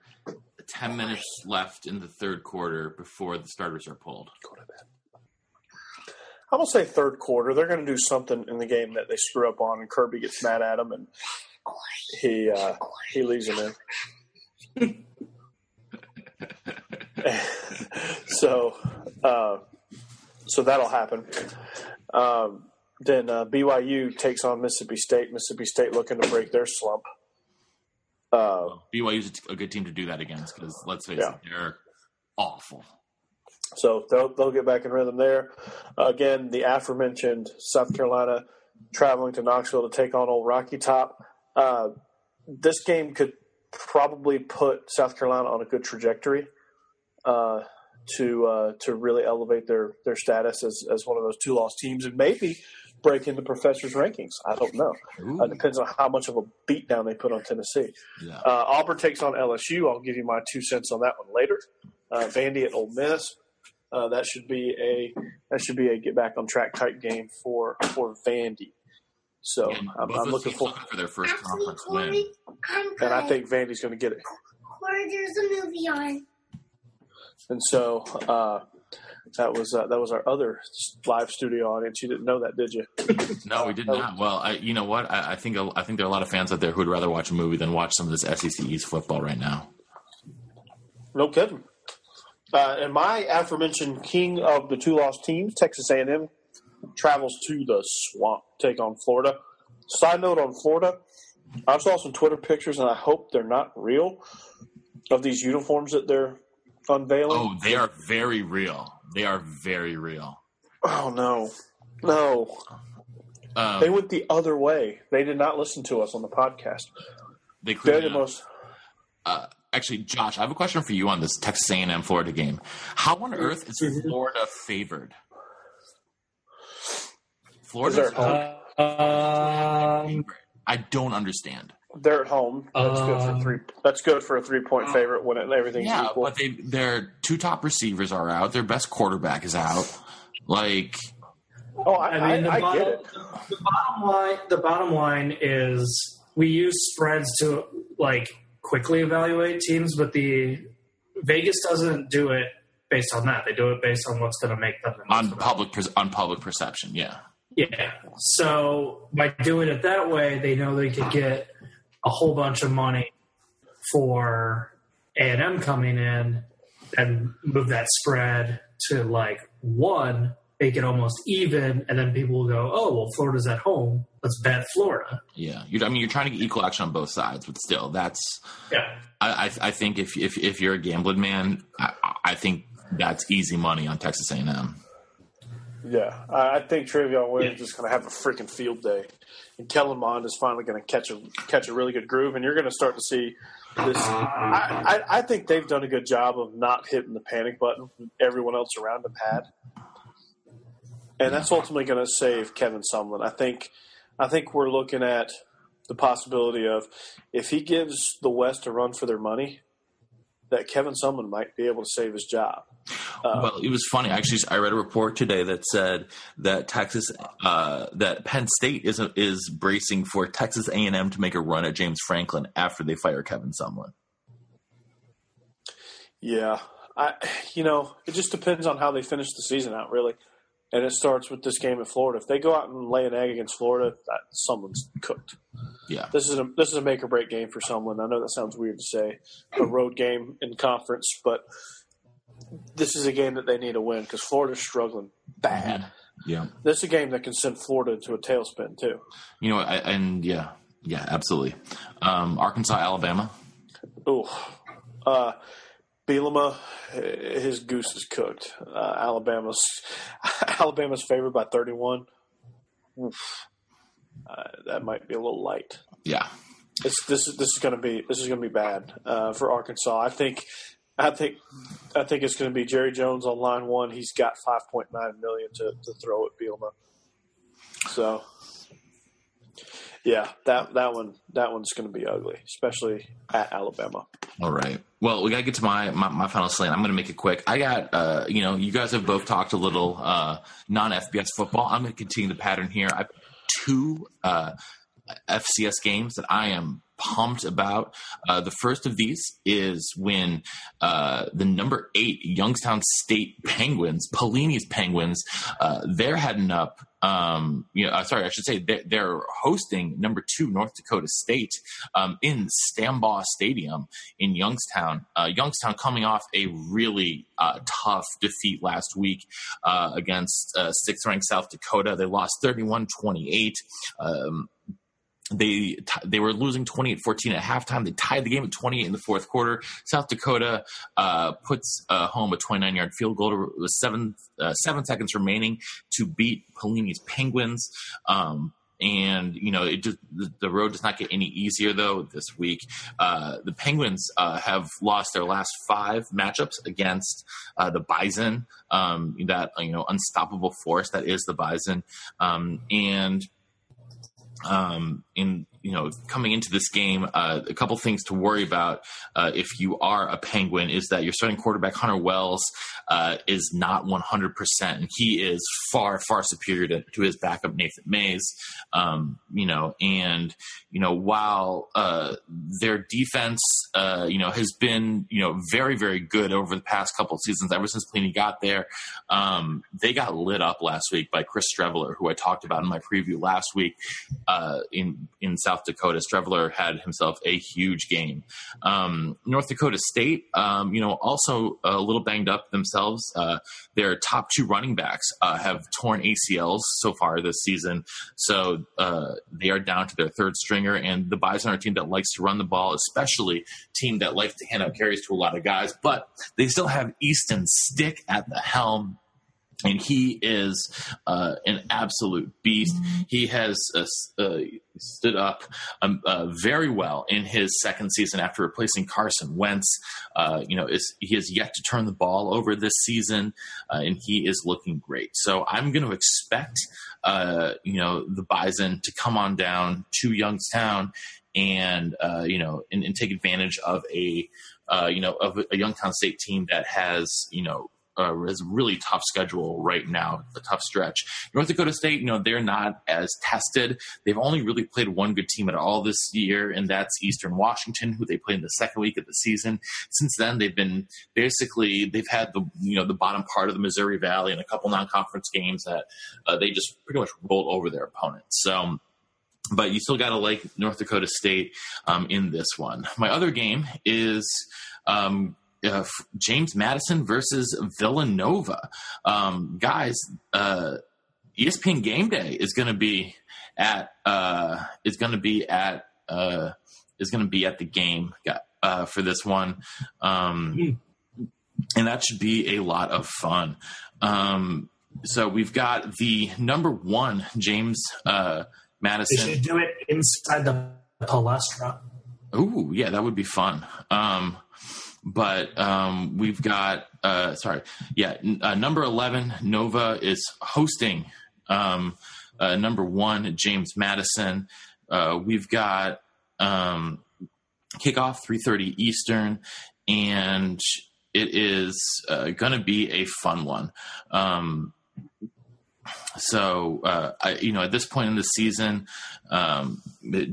10 minutes left in the third quarter before the starters are pulled. I'm gonna say third quarter. They're gonna do something in the game that they screw up on, and Kirby gets mad at him, and he uh, he leaves him in. (laughs) so, uh, so that'll happen. Um, then uh, BYU takes on Mississippi State. Mississippi State looking to break their slump. Uh, BYU's a good team to do that against because let's face Yeah. it, they're awful. So they'll, they'll get back in rhythm there. Again, the aforementioned South Carolina traveling to Knoxville to take on Old Rocky Top. Uh, this game could probably put South Carolina on a good trajectory uh, to uh, to really elevate their their status as, as one of those two lost teams and maybe break into professors' rankings. I don't know. Ooh, Uh, depends on how much of a beatdown they put on Tennessee. yeah. Uh, Auburn takes on LSU. I'll give you my two cents on that one later. Uh, Vandy at Ole Miss. Uh, that should be a that should be a get back on track type game for for Vandy. So And I'm, I'm looking teams for, for their first Actually, conference win. Corey, I'm and I think Vandy's going to get it. Corey, there's a movie on. And so uh, that was uh, that was our other live studio audience. You didn't know that, did you? No, we did not. Well, I, you know what? I, I think I think there are a lot of fans out there who would rather watch a movie than watch some of this SEC East football right now. No kidding. Uh, and my aforementioned king of the two lost teams, Texas A&M, travels to the swamp to take on Florida. Side note on Florida, I saw some Twitter pictures, and I hope they're not real, of these uniforms that they're unveiling. Oh, they are very real. They are very real. Oh, no, no! Um, They went the other way. They did not listen to us on the podcast. they They're the most. uh, actually, Josh, I have a question for you on this Texas A&M Florida game. How on earth is Mm-hmm. Florida favored? Florida. there at home? Um, I don't understand. They're at home. That's good for Um, three. That's good for a three-point favorite when it, everything's Yeah, equal. but they their two top receivers are out. Their best quarterback is out. Like, oh, I, I mean, the, I, I bottom, get it. the bottom line. The bottom line is we use spreads to like quickly evaluate teams, but the Vegas doesn't do it based on that. They do it based on what's going to make them on public per- on public perception, yeah. Yeah. So by doing it that way, they know they could get a whole bunch of money for A and M coming in and move that spread to like one, make it almost even, and then people will go, "Oh, well, Florida's at home. Let's bet Florida." Yeah, you're, I mean, you're trying to get equal action on both sides, but still, that's. Yeah, I, I, I think if, if if you're a gambling man, I, I think that's easy money on Texas A&M. Yeah, I I think Trayveon Williams is going to have a freaking field day, and Kellen Mond is finally going to catch a catch a really good groove, and you're going to start to see this. I, I, I think they've done a good job of not hitting the panic button everyone else around them had, and that's ultimately going to save Kevin Sumlin. I think I think we're looking at the possibility of if he gives the West a run for their money, that Kevin Sumlin might be able to save his job. well, it was funny. Actually, I read a report today that said that Texas, uh, that Penn State is is bracing for Texas A and M to make a run at James Franklin after they fire Kevin Sumlin. Yeah, I you know it just depends on how they finish the season out, really. And it starts with this game in Florida. If they go out and lay an egg against Florida, that someone's cooked. Yeah, This is a this is a make or break game for someone. I know that sounds weird to say, a road game in conference, but this is a game that they need to win because Florida's struggling bad. yeah. This is a game that can send Florida into a tailspin too. You know, I, and yeah, yeah, absolutely. Um, Arkansas, Alabama. Ooh, uh, Bielema, his goose is cooked. Uh, Alabama's (laughs) Alabama's favored by thirty one. Uh, that might be a little light. Yeah, It's, this is this is going to be this is going to be bad uh, for Arkansas. I think I think I think it's going to be Jerry Jones on line one. He's got five point nine million to, to throw at Bielema. So yeah, that that one that one's going to be ugly, especially at Alabama. All right. Well, we got to get to my, my, my final slate. I'm going to make it quick. I got, uh, you know, you guys have both talked a little uh, non FBS football. I'm going to continue the pattern here. I have two uh, FCS games that I am pumped about. Uh, the first of these is when uh, the number eight Youngstown State Penguins, Pelini's Penguins, uh, they're heading up. Um, you know, uh, sorry, I should say they're, they're hosting number two North Dakota State um, in Stambaugh Stadium in Youngstown. Uh, Youngstown coming off a really uh, tough defeat last week against uh, sixth ranked South Dakota. They lost 31 28. Um, they they were losing 28-14 at halftime. They tied the game at 28 in the fourth quarter. South Dakota uh, puts uh, home a 29-yard field goal with seven uh, seven seconds remaining to beat Pelini's Penguins. Um, and you know it just the, the road does not get any easier though this week. Uh, the Penguins uh, have lost their last five matchups against uh, the Bison, um, that you know unstoppable force that is the Bison, um, and um, in you know coming into this game, uh, a couple things to worry about uh, if you are a Penguin is that your starting quarterback Hunter Wells uh, is not 100, percent and he is far far superior to, to his backup Nathan Mays. Um, you know, and you know while uh, their defense, uh, you know, has been you know very very good over the past couple seasons, ever since Pelini got there, um, they got lit up last week by Chris Streveler, who I talked about in my preview last week uh, in in South Dakota. Streveler had himself a huge game. Um, North Dakota State, um, you know, also a little banged up themselves. Uh, their top two running backs uh, have torn ACLs so far this season, so uh, they are down to their third stringer. And the Bison are a team that likes to run the ball, especially team that likes to hand out carries to a lot of guys. But they still have Easton Stick at the helm and he is uh, an absolute beast. He has uh, uh, stood up um, uh, very well in his second season after replacing Carson Wentz. Uh, you know, is, he has yet to turn the ball over this season, uh, and he is looking great. So I'm going to expect, you know, the Bison to come on down to Youngstown and you know, and, and, take advantage of a you know of a Youngstown State team that has you know uh, is a really tough schedule right now, a tough stretch. North Dakota State, you know, they're not as tested. They've only really played one good team at all this year, and that's Eastern Washington, who they played in the second week of the season. Since then, they've been basically they've had the you know the bottom part of the Missouri Valley and a couple non-conference games that uh, they just pretty much rolled over their opponents. So but you still got to like North Dakota State um, in this one. My other game is um, uh, James Madison versus Villanova. Um, guys, uh, ESPN Game Day is going to be at uh, is going to be at uh, is going to be at the game uh, for this one, um, and that should be a lot of fun. Um, so we've got the number one James uh, Madison. They should do it inside the palestra. Ooh, yeah, that would be fun. Um, but um, we've got uh, sorry, yeah, n- uh, number eleven Nova is hosting um, uh, number one James Madison. Uh, we've got um, kickoff three thirty Eastern, and it is uh, going to be a fun one. So uh, I, you know, at this point in the season, um,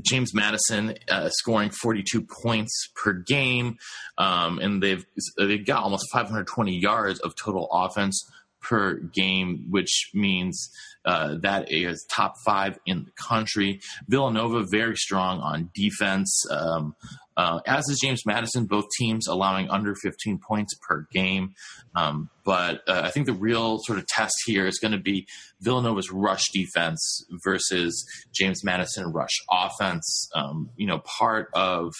James Madison uh, scoring 42 points per game, um, and they've they've got almost 520 yards of total offense per game, which means uh, that is top five in the country. Villanova very strong on defense. Um, uh, as is James Madison, both teams allowing under 15 points per game. Um, but uh, I think the real sort of test here is going to be Villanova's rush defense versus James Madison rush offense. Um, you know, part of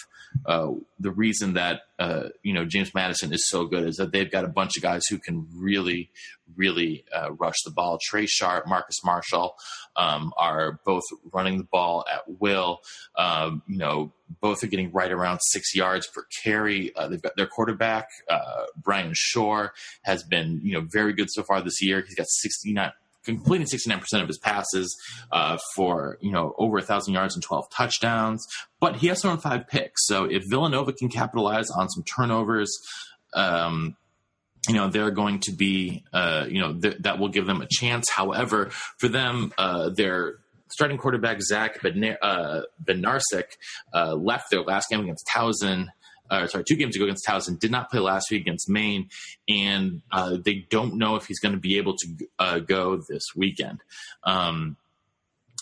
uh, the reason that uh, you know James Madison is so good is that they've got a bunch of guys who can really, really uh, rush the ball. Trai Sharp, Marcus Marshall um, are both running the ball at will. Um, you know, both are getting right around six yards per carry. Uh, they've got their quarterback uh, Bryan Schor has been you know very good so far this year. He's got sixty nine completing 69% of his passes uh, for you know over a thousand yards and 12 touchdowns but he has thrown five picks so if villanova can capitalize on some turnovers um, you know they're going to be uh, you know th- that will give them a chance however for them uh, their starting quarterback zach Bednar- uh, Bednarczyk, uh, left their last game against towson uh, sorry, two games ago against Towson, did not play last week against Maine, and uh, they don't know if he's going to be able to uh, go this weekend. Um,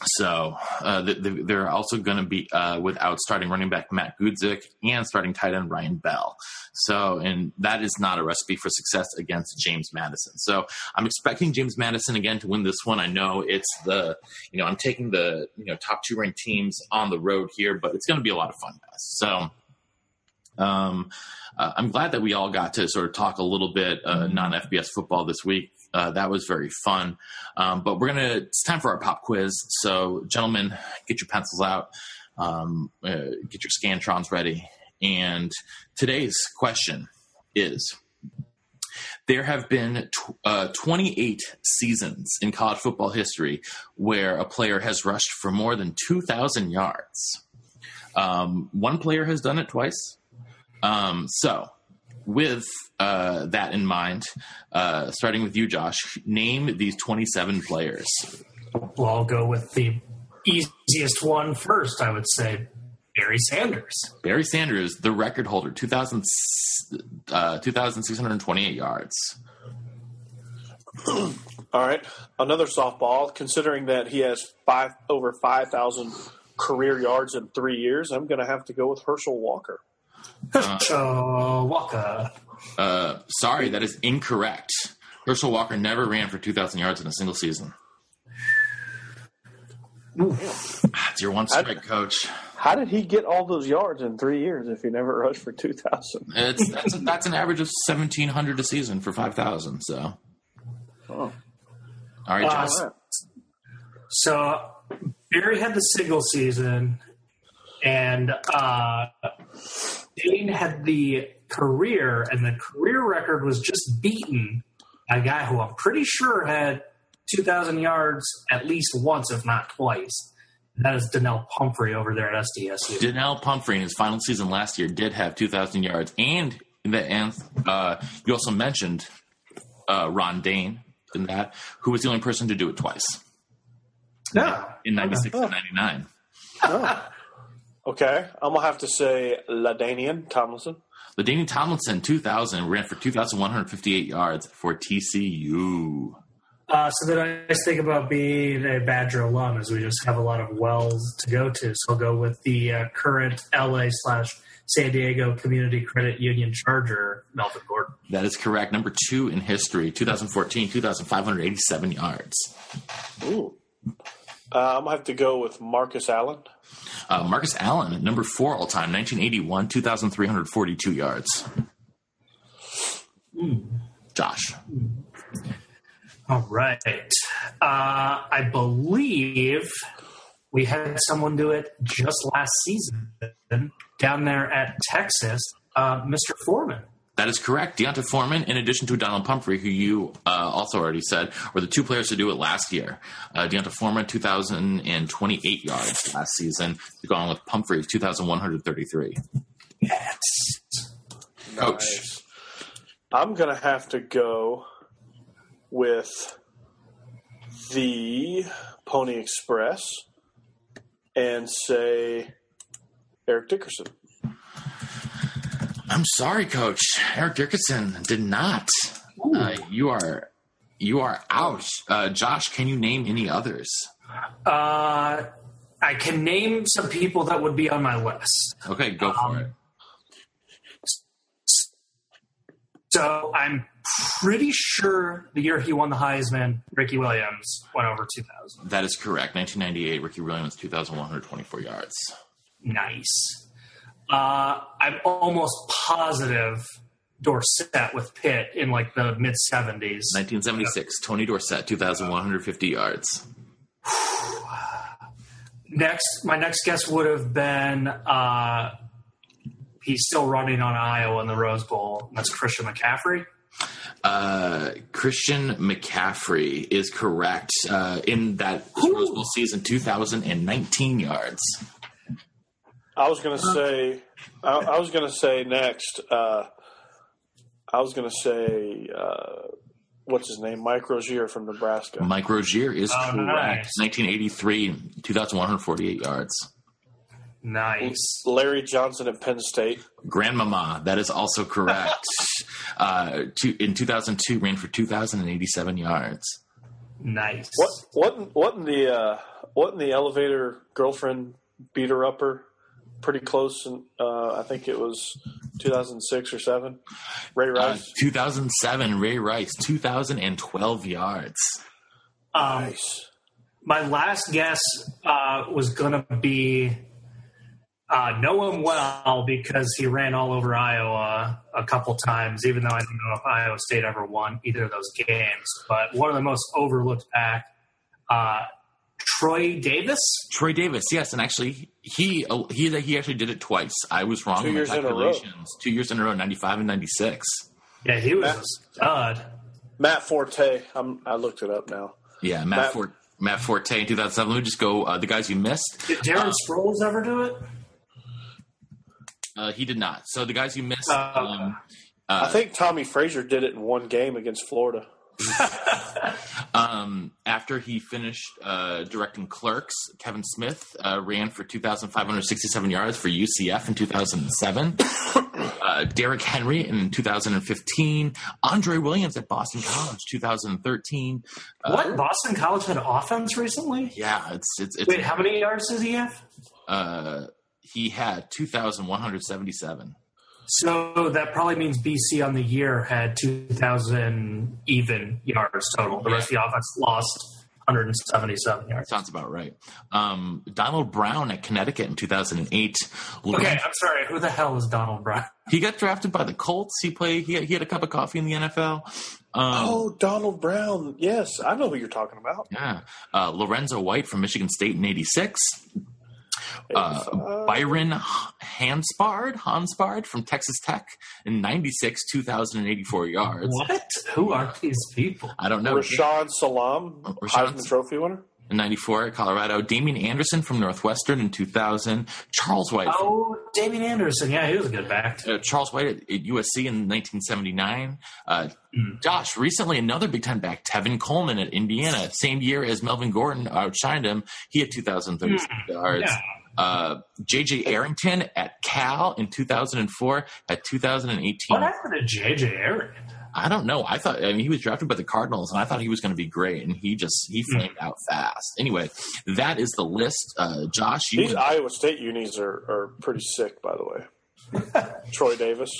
so uh, they're also going to be uh, without starting running back Matt Gudzik and starting tight end Ryan Bell. So, and that is not a recipe for success against James Madison. So, I'm expecting James Madison again to win this one. I know it's the, you know, I'm taking the you know top two ranked teams on the road here, but it's going to be a lot of fun, guys. So. Um, uh, I'm glad that we all got to sort of talk a little bit uh, non FBS football this week. Uh, that was very fun. Um, but we're gonna. It's time for our pop quiz. So, gentlemen, get your pencils out, um, uh, get your scantrons ready. And today's question is: There have been tw- uh, 28 seasons in college football history where a player has rushed for more than 2,000 yards. Um, one player has done it twice. Um, so, with uh, that in mind, uh, starting with you, Josh, name these 27 players. Well, I'll go with the easiest one first, I would say. Barry Sanders. Barry Sanders, the record holder, 2,000, uh, 2,628 yards. All right, another softball. Considering that he has five over five thousand career yards in three years, I'm going to have to go with Herschel Walker. Herschel Walker. Uh, sorry, that is incorrect. Herschel Walker never ran for 2,000 yards in a single season. It's your one strike, coach. How did he get all those yards in three years if he never rushed for 2,000? It's that's, that's an average of 1,700 a season for 5,000. So, Oh. all right, Uh, Josh. All right. So Barry had the single season, and uh, Dayne had the career, and the career record was just beaten by a guy who I'm pretty sure had 2,000 yards at least once, if not twice. That is Donnel Pumphrey over there at SDSU. Donnel Pumphrey in his final season last year did have 2,000 yards, and the and uh, you also mentioned uh, Ron Dayne in that, who was the only person to do it twice Yeah. in '96 and '99. Oh. Okay, I'm gonna have to say LaDainian Tomlinson. LaDainian Tomlinson, 2,000, ran for 2,158 yards for TCU. Uh, so the nice thing about being a Badger alum is we just have a lot of wells to go to. So I'll go with the uh, current LA slash San Diego Community Credit Union Charger, Melvin Gordon. That is correct. Number two in history, 2014, 2,587 yards. Ooh. Uh, I'm gonna have to go with Marcus Allen. Uh, Marcus Allen, number four all time, 1981, 2,342 yards. Josh. All right. Uh, I believe we had someone do it just last season down there at Texas, uh, Mr. Foreman. That is correct. D'Onta Foreman, in addition to Donald Pumphrey, who you uh, also already said, were the two players to do it last year. Uh, D'Onta Foreman, 2,028 yards last season, going with Pumphrey, 2,133. Yes. Coach. Nice. I'm gonna have to go with the Pony Express and say Eric Dickerson. I'm sorry, Coach. Eric Dickerson did not. Uh, you are you are out. Uh, Josh, can you name any others? Uh, I can name some people that would be on my list. Okay, go for it. So I'm pretty sure the year he won the Heisman, Ricky Williams went over 2,000. That is correct. 1998, Ricky Williams, 2,124 yards. Nice. Uh, I'm almost positive Dorsett with Pitt in like the mid 70s. 1976, Tony Dorsett, 2,150 yards. (sighs) Next, my next guess would have been uh, he's still running on Iowa in the Rose Bowl. That's Christian McCaffrey. Uh, Christian McCaffrey is correct uh, in that Rose Bowl season, 2,019 yards. I was gonna say, I, I was gonna say next. Uh, I was gonna say, uh, what's his name, Mike Rozier from Nebraska. Mike Rozier is Oh, correct. nice. 1983, 2,148 yards. Nice. Larry Johnson at Penn State. Grandmama, that is also correct. (laughs) uh, two, in 2002, ran for 2,087 yards. Nice. What? What? What in the? Uh, what in the elevator? Girlfriend beat her upper. Pretty close, and uh, I think it was 2006 or seven. Ray Uh, Rice. 2007, Ray Rice, 2,012 yards. Um, nice. my last guess uh, was going to be uh, know him well because he ran all over Iowa a couple times, even though I don't know if Iowa State ever won either of those games. But one of the most overlooked back, uh, Troy Davis. Troy Davis, yes, and actually he he he actually did it twice. I was wrong Two in my years in a row. calculations. Two years in a row, 95 and 96. Yeah, he was a stud. Matt Forte. I'm, I looked it up now. Yeah, Matt, Matt- Fort, Matt Forte in 2007. Let me just go uh, the guys you missed. Did Darren Uh, Sproles ever do it? Uh, he did not. So the guys you missed. Uh, um, I think Tommie Frazier did it in one game against Florida. (laughs) Um, after he finished uh, directing Clerks, Kevin Smith uh, ran for 2,567 yards for UCF in 2007. (coughs) uh, Derrick Henry in 2015. Andre Williams at Boston College 2013. Uh, what? Boston College had offense recently? Yeah, it's it's, it's Wait, how many yards does he have? uh, he had 2,177. So that probably means BC on the year had 2,000 even yards total. The rest of the offense lost 177 yards. Sounds about right. Um, Donald Brown at Connecticut in 2008. Okay, I'm sorry. Who the hell is Donald Brown? (laughs) He got drafted by the Colts. He played. He had, he had a cup of coffee in the NFL. Um, Oh, Donald Brown. Yes, I know who you're talking about. Yeah. Uh, Lorenzo White from Michigan State in 86. Uh, Byron Hanspard, Hanspard from Texas Tech in 96, 2,084 yards. What? Who are these people? I don't know. Rashad Salaam, Rashad- Heisman Trophy winner. In 94 at Colorado. Damien Anderson from Northwestern in 2000. Charles White. Oh, Damien Anderson. Yeah, he was a good back. uh, Charles White at, at USC in 1979. Uh, Josh, recently another Big Ten back, Tevin Coleman at Indiana, same year as Melvin Gordon outshined him. He had 2,036 yards. Yeah. Uh, JJ Arrington at Cal in 2004 at 2018. What happened to JJ Aaron? I don't know. I thought I mean he was drafted by the Cardinals, and I thought he was going to be great, and he just he Hmm. flamed out fast. Anyway, that is the list. Uh, Josh, you These Iowa State unis are, are pretty sick, by the way. (laughs) Troy Davis.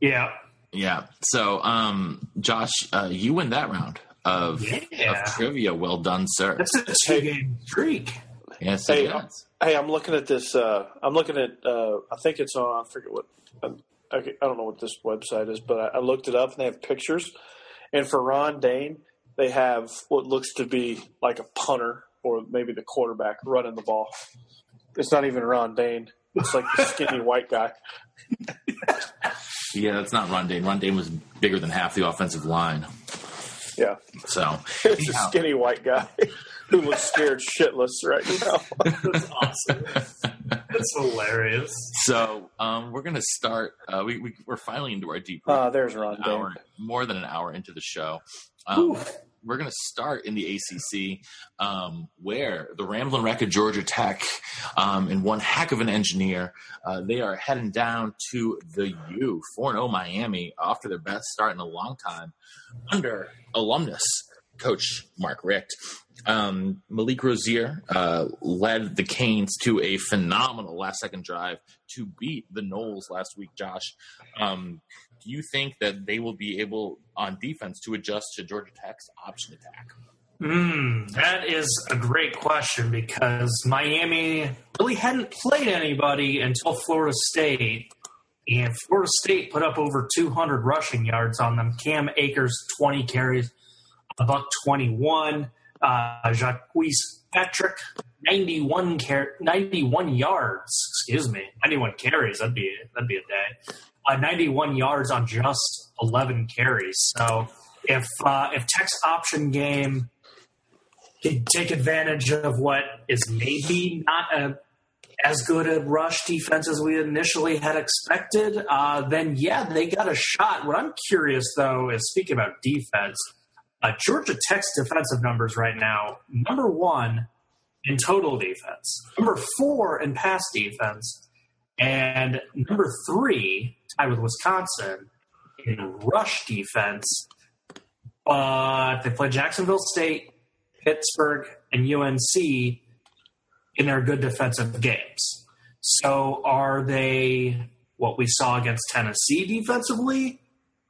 Yeah. yeah. So, um, Josh, uh, you win that round of, Yeah. of trivia. Well done, sir. That's a two game streak. Yes, Hey, it is. Hey, I'm looking at this. Uh, I'm looking at. Uh, I think it's on. I forget what. I, I don't know what this website is, but I, I looked it up and they have pictures. And for Ron Dayne, they have what looks to be like a punter or maybe the quarterback running the ball. It's not even Ron Dayne. It's like the skinny white guy. Yeah, that's not Ron Dayne. Ron Dayne was bigger than half the offensive line. Yeah, So, (laughs) it's a skinny white guy (laughs) who looks scared shitless right now. (laughs) That's awesome. That's hilarious. so um, we're going to start. Uh, we, we, we're finally into our deep. Ah, there's Ron hour, more than an hour into the show. Um, we're going to start in the ACC, um, where the Ramblin' Wreck of Georgia Tech, um, and one heck of an engineer, uh, they are heading down to the U, 4 0 Miami, after their best start in a long time, under alumnus coach Mark Richt. Um, Malik Rosier uh, led the Canes to a phenomenal last second drive to beat the Noles last week, Josh. Um, do you think that they will be able on defense to adjust to Georgia Tech's option attack? Mm, that is a great question because Miami really hadn't played anybody until Florida State, and Florida State put up over 200 rushing yards on them. Cam Akers, 20 carries, a buck 21. Uh, Jacques Patrick, 91 car- 91 yards. Excuse me, 91 carries. That'd be that'd be a day. Uh, 91 yards on just 11 carries. So if uh, if Tech's option game can take advantage of what is maybe not a as good a rush defense as we initially had expected, uh, then yeah, they got a shot. What I'm curious though is speaking about defense, uh, Georgia Tech's defensive numbers right now: number one in total defense, number four in pass defense, and number three tied with Wisconsin in rush defense. But they play Jacksonville State, Pittsburgh, and UNC in their good defensive games. So are they what we saw against Tennessee defensively,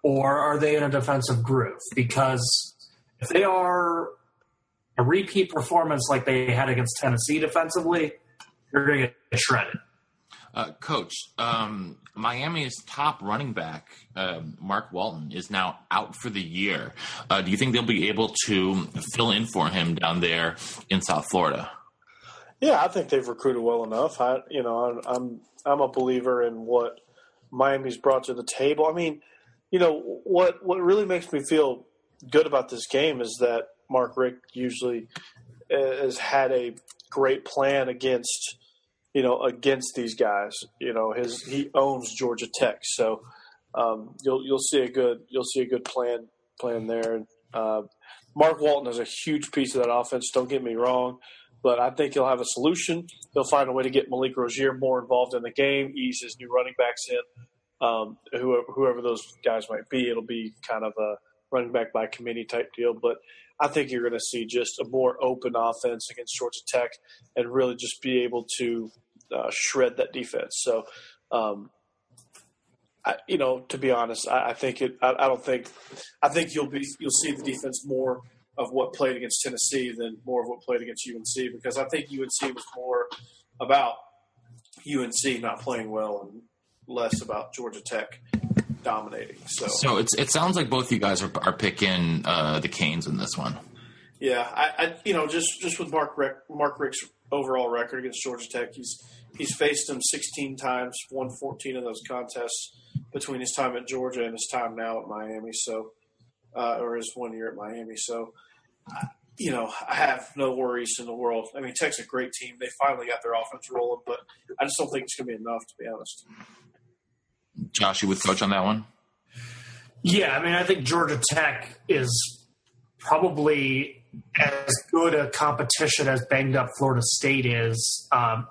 or are they in a defensive groove? Because if they are a repeat performance like they had against Tennessee defensively, they're going to get shredded. Uh, Coach, um, Miami's top running back, uh, Mark Walton, is now out for the year. Uh, do you think they'll be able to fill in for him down there in South Florida? Yeah, I think they've recruited well enough. I, you know, I'm I'm, I'm a believer in what Miami's brought to the table. I mean, you know, what what really makes me feel good about this game is that Mark Richt usually uh, has had a great plan against, you know, against these guys. You know, his he owns Georgia Tech, so um, you'll you'll see a good you'll see a good plan plan there. Uh, Mark Walton is a huge piece of that offense. Don't get me wrong but I think he'll have a solution. He'll find a way to get Malik Rosier more involved in the game, ease his new running backs in. Um, whoever, whoever those guys might be, it'll be kind of a running back by committee type deal. But I think you're going to see just a more open offense against Georgia Tech and really just be able to uh, shred that defense. So, um, I, you know, to be honest, I, I think it. I, I don't think. I think you'll be you'll see the defense more of what played against Tennessee than more of what played against UNC because I think UNC was more about UNC not playing well and less about Georgia Tech dominating. So, So it's, it sounds like both you guys are, are picking uh, the Canes in this one. yeah, I, I you know just just with Mark Richt, Mark Richt's overall record against Georgia Tech, he's he's faced them 16 times, won 14 of those contests between his time at Georgia and his time now at Miami. So, uh, or his one year at Miami. So, you know, I have no worries in the world. I mean, Tech's a great team. They finally got their offense rolling, but I just don't think it's going to be enough, to be honest. Josh, you would coach on that one? Yeah, I mean, I think Georgia Tech is probably as good a competition as banged up Florida State is. Um,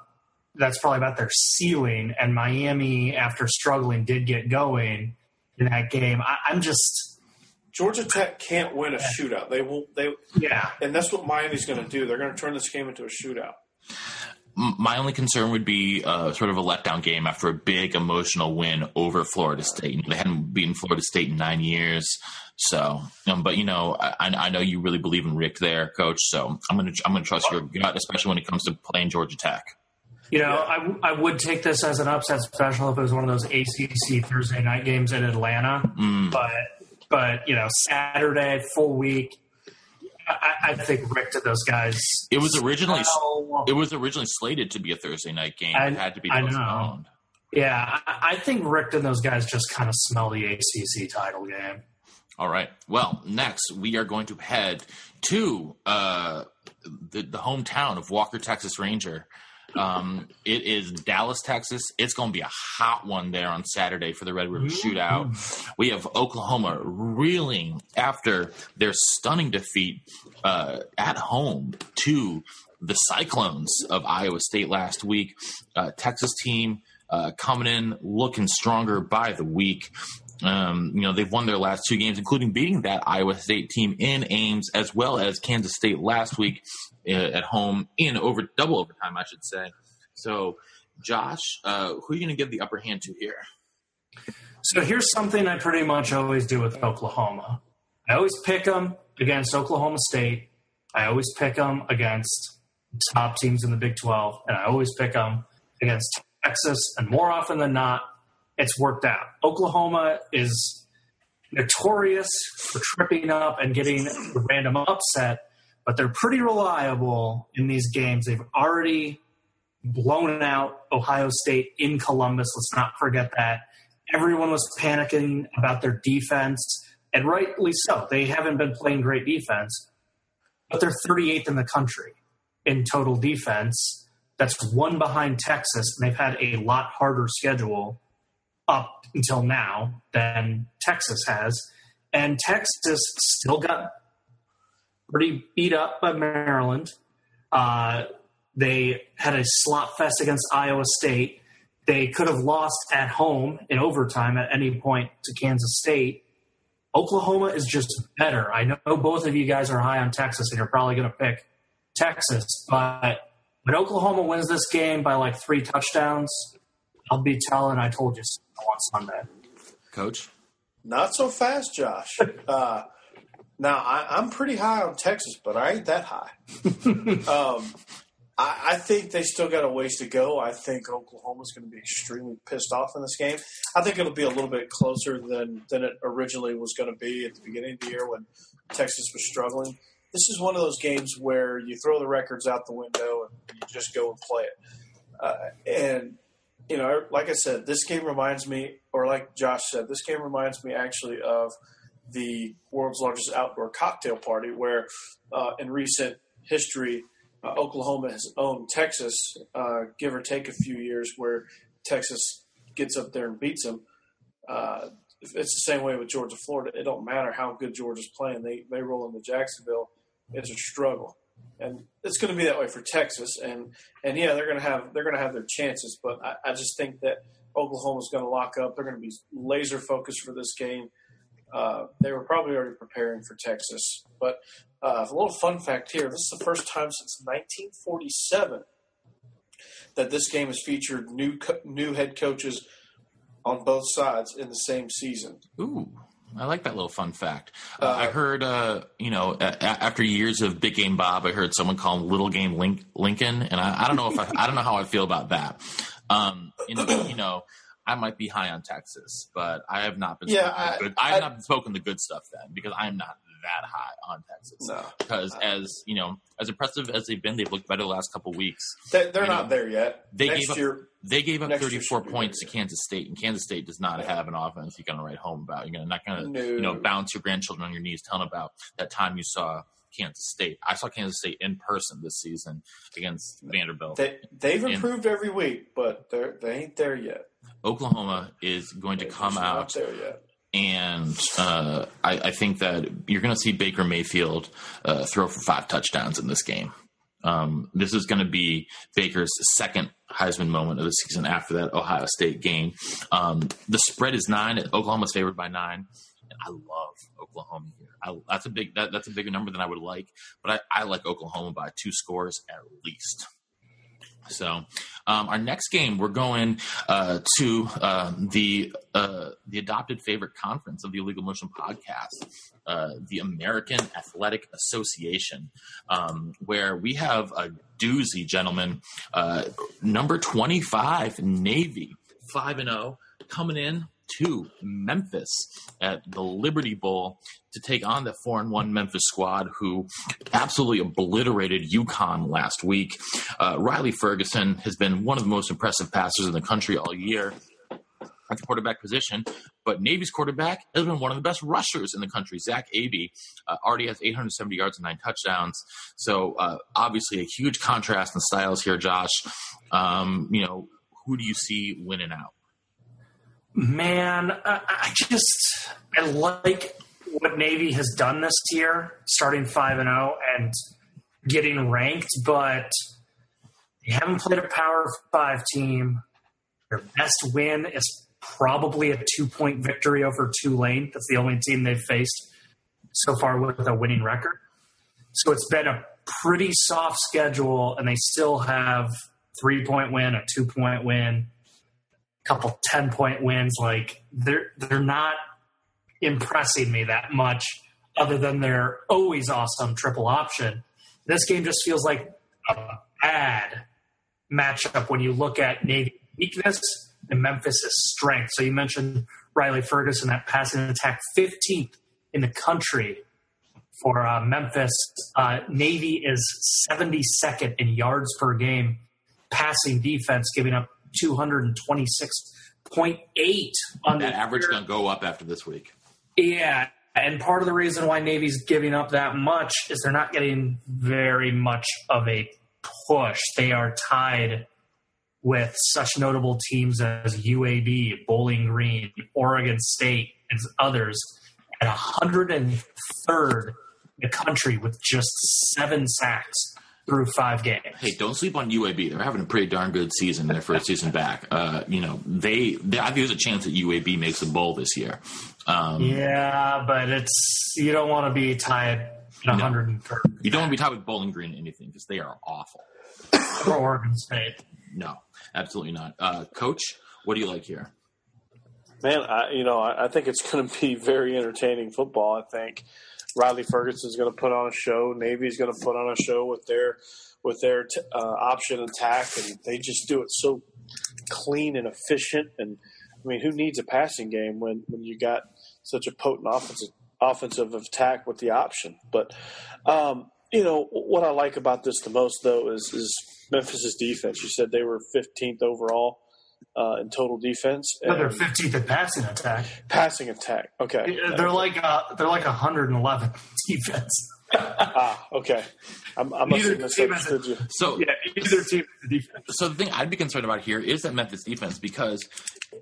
that's probably about their ceiling. And Miami, after struggling, did get going in that game. I, I'm just, Georgia Tech can't win a shootout. They will. They Yeah, and that's what Miami's going to do. They're going to turn this game into a shootout. My only concern would be uh, sort of a letdown game after a big emotional win over Florida State. They hadn't beaten Florida State in nine years, so. Um, but you know, I, I know you really believe in Richt there, Coach. So I'm gonna I'm gonna trust your gut, especially when it comes to playing Georgia Tech. you know, I, w- I would take this as an upset special if it was one of those ACC Thursday night games in Atlanta. Mm. But but you know, Saturday full week. I, I think Richt to those guys. It was originally Well, it was originally slated to be a Thursday night game. I- it had to be postponed. yeah, I, I think Richt and those guys just kind of smell the ACC title game. All right. Well, next we are going to head to uh, the, the hometown of Walker, Texas Ranger. Um, it is Dallas, Texas. It's going to be a hot one there on Saturday for the Red River Shootout. We have Oklahoma reeling after their stunning defeat uh, at home to the Cyclones of Iowa State last week. Uh, Texas team uh, coming in looking stronger by the week. Um, you know, they've won their last two games, including beating that Iowa State team in Ames, as well as Kansas State last week at home in over double overtime, I should say. So, Josh, uh, who are you going to give the upper hand to here? So here's something I pretty much always do with Oklahoma. I always pick them against Oklahoma State. I always pick them against top teams in the Big 12, and I always pick them against Texas. And more often than not, it's worked out. Oklahoma is notorious for tripping up and getting the random upset, but they're pretty reliable in these games. They've already blown out Ohio State in Columbus. Let's not forget that. Everyone was panicking about their defense, and rightly so. They haven't been playing great defense, but they're 38th in the country in total defense. That's one behind Texas, and they've had a lot harder schedule up until now than Texas has. And Texas still got pretty beat up by Maryland. Uh, they had a slot fest against Iowa State. They could have lost at home in overtime at any point to Kansas State. Oklahoma is just better. I know both of you guys are high on Texas, and you're probably going to pick Texas, but when Oklahoma wins this game by like three touchdowns, I'll be telling I told you so on Sunday. Coach? Not so fast, Josh. (laughs) Uh, now I, I'm pretty high on Texas, but I ain't that high. (laughs) um, I, I think they still got a ways to go. I think Oklahoma's going to be extremely pissed off in this game. I think it'll be a little bit closer than than it originally was going to be at the beginning of the year when Texas was struggling. This is one of those games where you throw the records out the window and you just go and play it. Uh, and you know, like I said, this game reminds me, or like Josh said, this game reminds me actually of the world's largest outdoor cocktail party, where uh, in recent history, uh, Oklahoma has owned Texas, uh, give or take a few years, where Texas gets up there and beats them. Uh, it's the same way with Georgia, Florida. It don't matter how good Georgia's playing; they they roll into Jacksonville. It's a struggle, and it's going to be that way for Texas. And and yeah, they're going to have they're going to have their chances, but I, I just think that Oklahoma's going to lock up. They're going to be laser focused for this game. Uh, they were probably already preparing for Texas. But uh, a little fun fact here: this is the first time since 1947 that this game has featured new co- new head coaches on both sides in the same season. Ooh, I like that little fun fact. Uh, I heard, uh, you know, a- after years of Big Game Bob, I heard someone call him Little Game Link- Lincoln, and I, I don't know if I, I don't know how I feel about that. Um, you know, you know, I might be high on Texas, but I have not been. Yeah, spoken I- the good, I have I- not spoken the good stuff then because I am not that high on Texas. No. because as you know, as impressive as they've been, they've looked better the last couple weeks. They, they're not know, there yet. they Next gave up- They gave up 34 should be points to. Kansas State, and Kansas State does not Yeah. have an offense you're going to write home about. You're gonna, not going to, No. you know, bounce your grandchildren on your knees telling about that time you saw Kansas State. I saw Kansas State in person this season against Vanderbilt. they they've And- improved every week, but they they ain't there yet. Oklahoma is going to They're come out there yet. and uh, I, I think that you're going to see Baker Mayfield uh, throw for five touchdowns in this game. Um, this is going to be Baker's second Heisman moment of the season after that Ohio State game. Um, the spread is nine. Oklahoma's favored by nine. And I love Oklahoma here. I, that's a big that, that's a bigger number than I would like, but I, I like Oklahoma by two scores at least. So, um, our next game, we're going uh, to uh, the uh, the adopted favorite conference of the Illegal Motion podcast, uh, the American Athletic Association, um, where we have a doozy, gentlemen. Uh, number twenty five, Navy, five and zero, coming in to Memphis at the Liberty Bowl to take on the four and one Memphis squad, who absolutely obliterated UConn last week. Uh, Riley Ferguson has been one of the most impressive passers in the country all year at the quarterback position, but Navy's quarterback has been one of the best rushers in the country. Zach Abey uh, already has 870 yards and nine touchdowns. So uh, obviously a huge contrast in styles here, Josh. Um, you know, who do you see winning out? Man, I, I just I like what Navy has done this year, starting five and zero and getting ranked, but they haven't played a Power Five team. Their best win is probably a two point victory over Tulane. That's the only team they've faced so far with a winning record. So it's been a pretty soft schedule, and they still have three point win, a two point win, couple ten point wins. Like they're they're not impressing me that much, other than their always awesome triple option. This game just feels like a bad matchup when you look at Navy weakness and Memphis' strength. So you mentioned Riley Ferguson, that passing attack 15th in the country for uh, Memphis. Uh, Navy is 72nd in yards per game passing defense, giving up 226.8 on That the average going to go up after this week. Yeah, and part of the reason why Navy's giving up that much is they're not getting very much of a push. They are tied with such notable teams as UAB, Bowling Green, Oregon State, and others at 103rd in the country with just seven sacks through five games. Hey, don't sleep on UAB. They're having a pretty darn good season their first season back. Uh, you know, they, they I think there's a chance that UAB makes a bowl this year. Um, Yeah, but it's you don't want to be tied at 103rd You don't want to be tied with Bowling Green or anything because they are awful. for Oregon State. No, absolutely not. Uh, Coach, what do you like here? Man, I, you know, I, I think it's going to be very entertaining football. I think Riley Ferguson's going to put on a show. Navy's going to put on a show with their with their t- uh, option attack, and they just do it so clean and efficient. And I mean, who needs a passing game when when you got such a potent offensive offensive attack with the option? But um, you know what I like about this the most, though, is is Memphis's defense. You said they were 15th overall uh, in total defense. But they're 15th in passing attack. passing attack. Okay. They're like uh, they're like 111 (laughs) defense. Ah, okay. I'm, I must have Neither team has misunderstood you. So, Yeah, either team has defense. so the thing I'd be concerned about here is that Memphis defense because,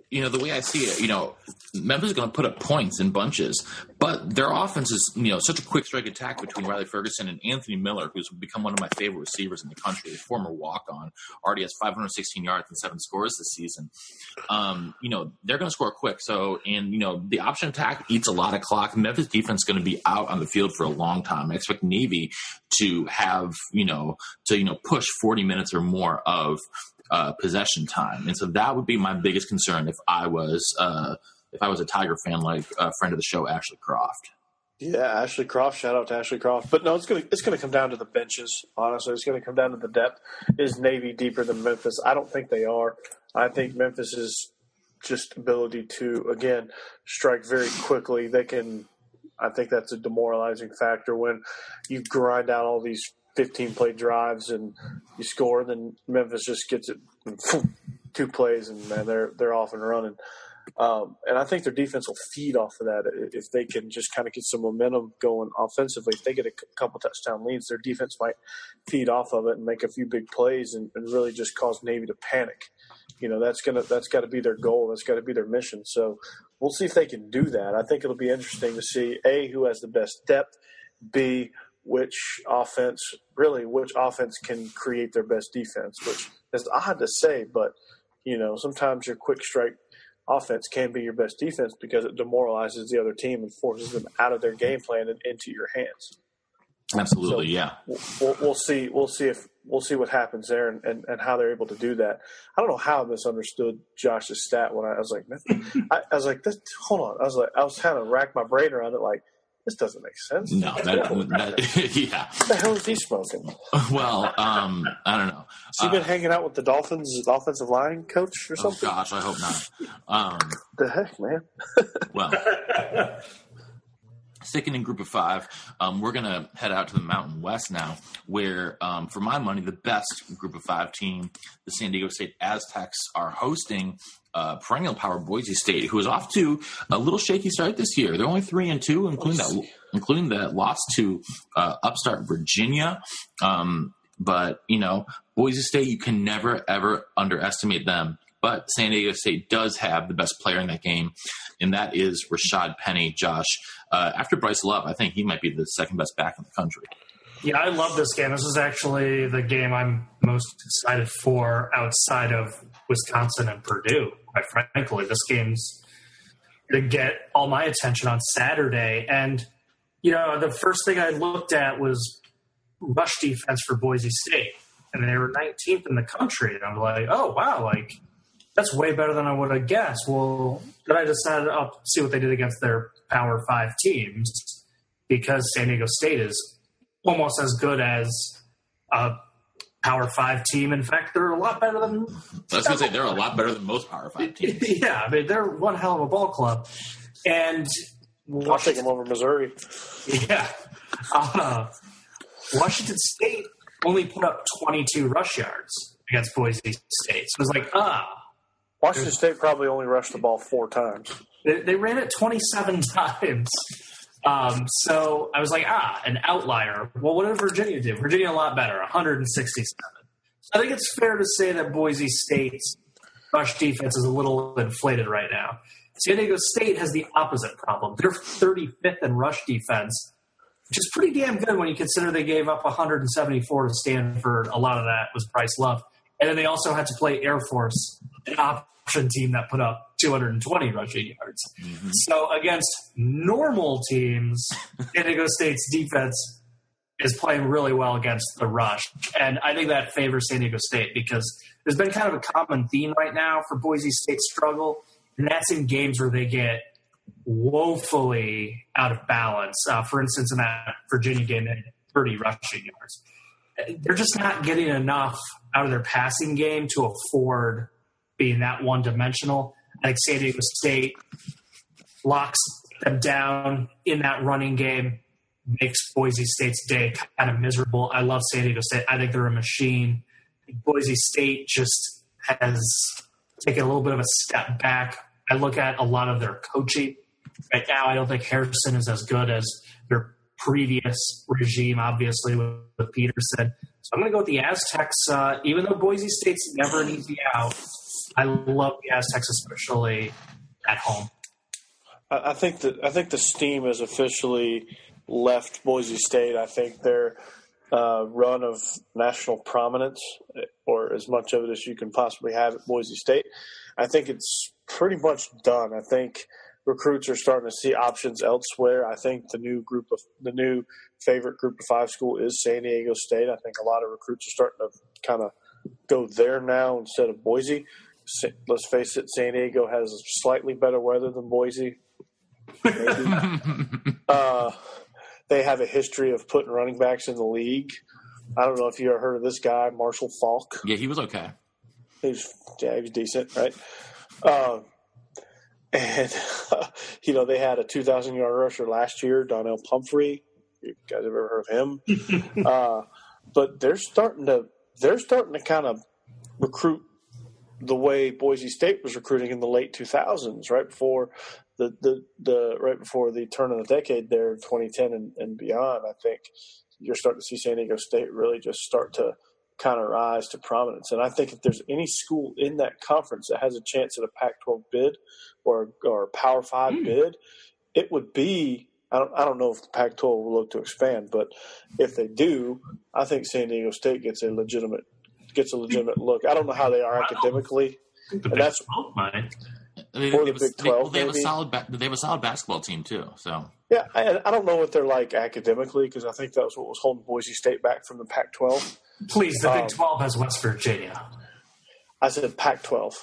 you know, the way I see it, you know, Memphis is going to put up points in bunches, but their offense is, you know, such a quick strike attack between Riley Ferguson and Anthony Miller, who's become one of my favorite receivers in the country, a former walk on, already has 516 yards and seven scores this season. Um, you know, they're going to score quick. So, and, you know, the option attack eats a lot of clock. Memphis defense is going to be out on the field for a long time. Expect Navy to have, you know, to, you know, push 40 minutes or more of uh, possession time. And so that would be my biggest concern if I was, uh, if I was a Tiger fan like a friend of the show, Ashley Croft. Yeah, Ashley Croft. Shout out to Ashley Croft. But no, it's gonna it's gonna come down to the benches. Honestly, it's gonna come down to the depth. Is Navy deeper than Memphis? I don't think they are. I think Memphis is just ability to again strike very quickly. They can. I think that's a demoralizing factor when you grind out all these 15 play drives and you score. Then Memphis just gets it (laughs) two plays and man, they're they're off and running. Um, and I think their defense will feed off of that if they can just kind of get some momentum going offensively. If they get a couple touchdown leads, their defense might feed off of it and make a few big plays and, and really just cause Navy to panic. You know, that's gonna that's got to be their goal. That's got to be their mission. So we'll see if they can do that. I think it'll be interesting to see a who has the best depth, b which offense really which offense can create their best defense. Which is odd to say, but you know sometimes your quick strike offense can be your best defense because it demoralizes the other team and forces them out of their game plan and into your hands. Absolutely, So- yeah. We'll, we'll, see. We'll see if we'll see what happens there and, and, and how they're able to do that. I don't know how I misunderstood Josh's stat when I, I was like, I, I was like, hold on. I was like, I was trying to rack my brain around it. Like, this doesn't make sense. No, that, that (laughs) yeah. What the hell is he smoking? Well, um, I don't know. Has he been hanging out with the Dolphins offensive line coach or Oh something? gosh, I hope not. (laughs) Um, the heck, man? (laughs) well, sticking in group of five, um, we're going to head out to the Mountain West now, where, um, for my money, the best group of five team, the San Diego State Aztecs, are hosting uh, perennial power Boise State, who is off to a little shaky start this year. They're only three and two, including that, including that loss to uh, upstart Virginia. Um, but you know, Boise State, you can never ever underestimate them. But San Diego State does have the best player in that game, and that is Rashad Penny. Josh, uh, after Bryce Love, I think he might be the second best back in the country. Yeah, I love this game. This is actually the game I'm most excited for outside of Wisconsin and Purdue. Quite frankly, this game's to get all my attention on Saturday. And you know, the first thing I looked at was rush defense for Boise State, and they were 19th in the country. And I'm like, oh wow, like that's way better than I would have guessed. Well, then I decided I'll see what they did against their Power Five teams because San Diego State is almost as good as a Power Five team. In fact, they're a lot better than. I was going to say they're a lot better than most Power Five teams. (laughs) yeah, I mean they're one hell of a ball club, and I'll take them over Missouri. yeah, (laughs) uh, Washington State only put up 22 rush yards against Boise State. So it was like, ah, Washington State probably only rushed the ball four times. they, they ran it 27 (laughs) times. Um, so I was like, ah, an outlier. Well, what did Virginia do? Virginia a lot better, 167. So I think it's fair to say that Boise State's rush defense is a little inflated right now. San Diego State has the opposite problem. They're 35th in rush defense, which is pretty damn good when you consider they gave up 174 to Stanford. A lot of that was Bryce Love. And then they also had to play Air Force, an option team that put up 220 rushing yards. So against normal teams, (laughs) San Diego State's defense is playing really well against the rush. And I think that favors San Diego State because there's been kind of a common theme right now for Boise State's struggle, and that's in games where they get woefully out of balance. Uh, for instance, in that Virginia game, they had 30 rushing yards. They're just not getting enough out of their passing game to afford being that one dimensional. I think San Diego State locks them down in that running game, makes Boise State's day kind of miserable. I love San Diego State. I think they're a machine. Boise State just has taken a little bit of a step back. I look at a lot of their coaching right now. I don't think Harsin is as good as their previous regime, obviously, with, Petersen. So I'm going to go with the Aztecs. Uh, even though Boise State's never an easy out, I love the Aztecs, especially at home. I think that I think the steam has officially left Boise State. I think their uh, run of national prominence, or as much of it as you can possibly have at Boise State, I think it's pretty much done. I think recruits are starting to see options elsewhere. I think the new group of the new favorite group of five school is San Diego State. I think a lot of recruits are starting to kind of go there now instead of Boise. Let's face it, San Diego has slightly better weather than Boise. (laughs) Uh, they have a history of putting running backs in the league. I don't know if you ever heard of this guy, Marshall Faulk. Yeah, he was okay. He's yeah, he was decent, right? Uh, and (laughs) you know they had a 2,000 yard rusher last year, Donnel Pumphrey. You guys have ever heard of him? (laughs) uh, but they're starting to they're starting to kind of recruit the way Boise State was recruiting in the late 2000s, right before the the, the right before the turn of the decade, there, 2010 and, and beyond. I think you're starting to see San Diego State really just start to kind of rise to prominence. And I think if there's any school in that conference that has a chance at a Pac-12 bid or or a Power Five hmm. bid, it would be. I don't, I don't know if the Pac-12 will look to expand, but if they do, I think San Diego State gets a legitimate gets a legitimate look. I don't know how they are academically, The And that's- Big 12 might. They, Or the have a- Big they- well, 12, they have a solid. Ba- they have a solid basketball team too. So Yeah, I, I don't know what they're like academically because I think that was what was holding Boise State back from the Pac-12. Please, the Um, Big 12 has West Virginia. I said Pac-12.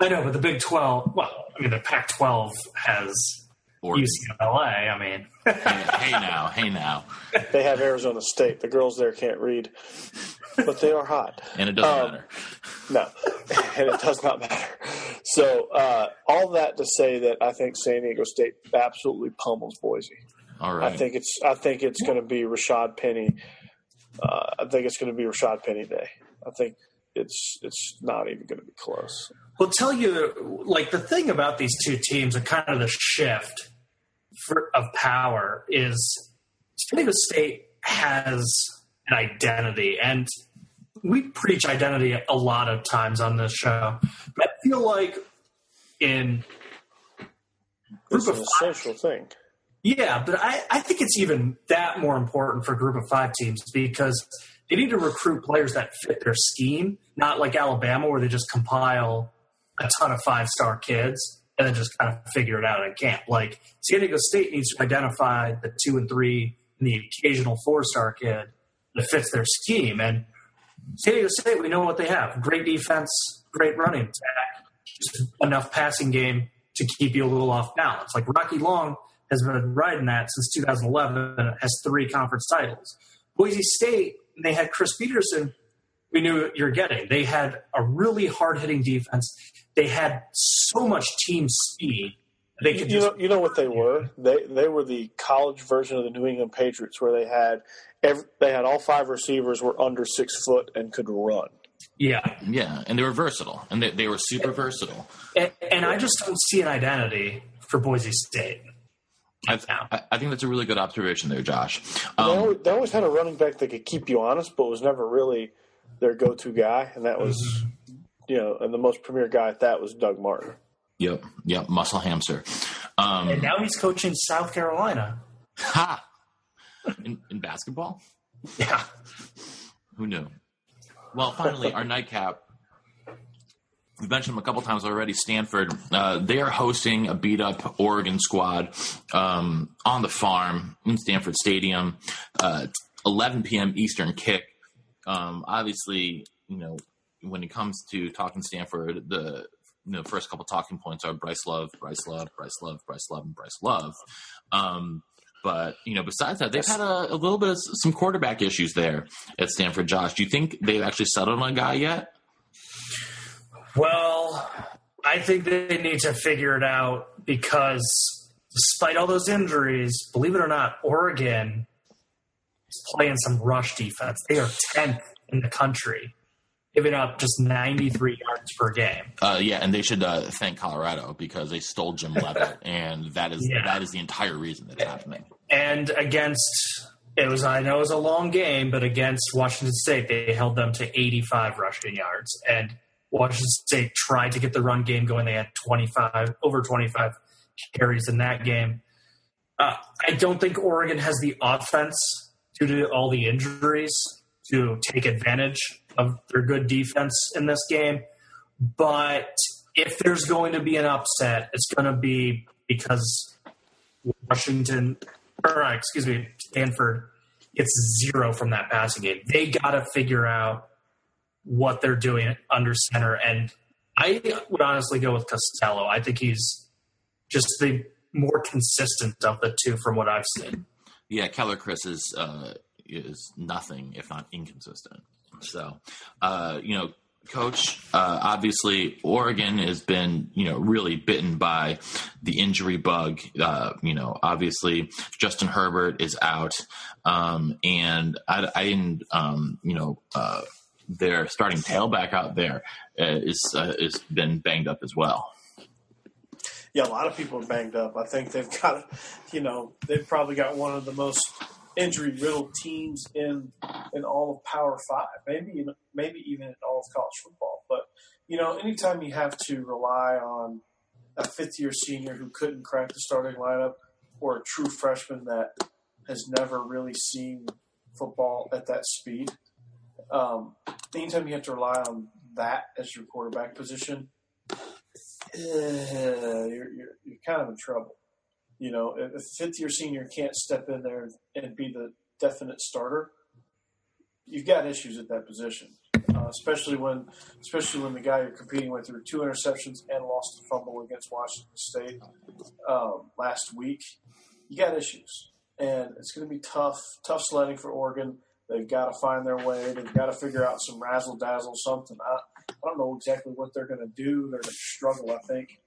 I know, but the Big 12, well, I mean, the Pac 12 has Oregon. UCLA. I mean, hey, (laughs) hey now, hey now, They have Arizona State. The girls there can't read, but they are hot. and it doesn't Um, matter. No, (laughs) and it does not matter. So uh, all that to say that I think San Diego State absolutely pummels Boise. All right. I think it's I think it's going to be Rashad Penny. Uh, I think it's going to be Rashad Penny day. I think it's it's not even going to be close. We'll tell you, like the thing about these two teams, and kind of the shift for, of power is San Diego State has an identity, and we preach identity a lot of times on this show. But I feel like in It's group an of five, essential thing. yeah, but I, I think it's even that more important for group of five teams because they need to recruit players that fit their scheme, not like Alabama where they just compile a ton of five star kids and then just kind of figure it out in camp. Like San Diego State needs to identify the two and three and the occasional four star kid that fits their scheme. And San Diego State, we know what they have: great defense, great running attack, just enough passing game to keep you a little off balance. Like Rocky Long has been riding that since 2011 and has three conference titles. Boise State, they had Chris Petersen. We knew what you're getting. They had a really hard hitting defense. They had so much team speed. They could you just know, you know what they were? They they were the college version of the New England Patriots, where they had every, they had all five receivers were under six foot and could run. yeah. yeah, and they were versatile, and they, they were super versatile. And, and I just don't see an identity for Boise State. I, I, I think that's a really good observation there, Josh. they, Um, always, they always had a running back that could keep you honest, but was never really their go to guy, and that was you know, and the most premier guy at that was Doug Martin. yep, yep, muscle hamster. Um, And now he's coaching South Carolina. ha! In, in basketball, Yeah. who knew? Well, finally, our nightcap. We've mentioned them a couple times already. Stanford, uh, they are hosting a beat up Oregon squad um, on the farm in Stanford Stadium. Uh, 11 p.m. Eastern kick. Um, obviously, you know, when it comes to talking Stanford, the you know, first couple talking points are Bryce Love, Bryce Love, Bryce Love, Bryce Love, and Bryce Love. Um, but you know, besides that, they've had a, a little bit of some quarterback issues there at Stanford. Josh, do you think they've actually settled on a guy yet? Well, I think they need to figure it out because despite all those injuries, believe it or not, Oregon playing some rush defense. They are 10th in the country, giving up just 93 yards per game. Uh, yeah, and they should uh, thank Colorado because they stole Jim Leavitt, (laughs) and that is Yeah. that is the entire reason that's happening. And against, it was, I know it was a long game, but against Washington State, they held them to 85 rushing yards. And Washington State tried to get the run game going. They had 25, over 25 carries in that game. Uh, I don't think Oregon has the offense due to all the injuries to take advantage of their good defense in this game. But if there's going to be an upset, it's going to be because Washington, or uh, excuse me, Stanford gets zero from that passing game. They got to figure out what they're doing under center. And I would honestly go with Costello. I think he's just the more consistent of the two from what I've seen. Yeah, Keller Chryst is uh, is nothing if not inconsistent. So, uh, you know, coach, uh, obviously Oregon has been you know really bitten by the injury bug. Uh, you know, obviously Justin Herbert is out, um, and I, I didn't um, you know. Uh, their starting tailback out there uh, is uh, is been banged up as well. Yeah, a lot of people are banged up. I think they've got, you know, they've probably got one of the most injury riddled teams in in all of Power Five, maybe maybe even in all of college football. But you know, anytime you have to rely on a fifth year senior who couldn't crack the starting lineup, or a true freshman that has never really seen football at that speed, um, anytime you have to rely on that as your quarterback position, you're, you're you're kind of in trouble. You know, if a fifth year senior can't step in there and be the definite starter, you've got issues at that position. Uh, especially when, especially when the guy you're competing with threw two interceptions and lost a fumble against Washington State um, last week, you got issues, and it's going to be tough, tough sledding for Oregon. They've got to find their way. They've got to figure out some razzle dazzle, something. I, I don't know exactly what they're going to do. They're going to struggle, I think.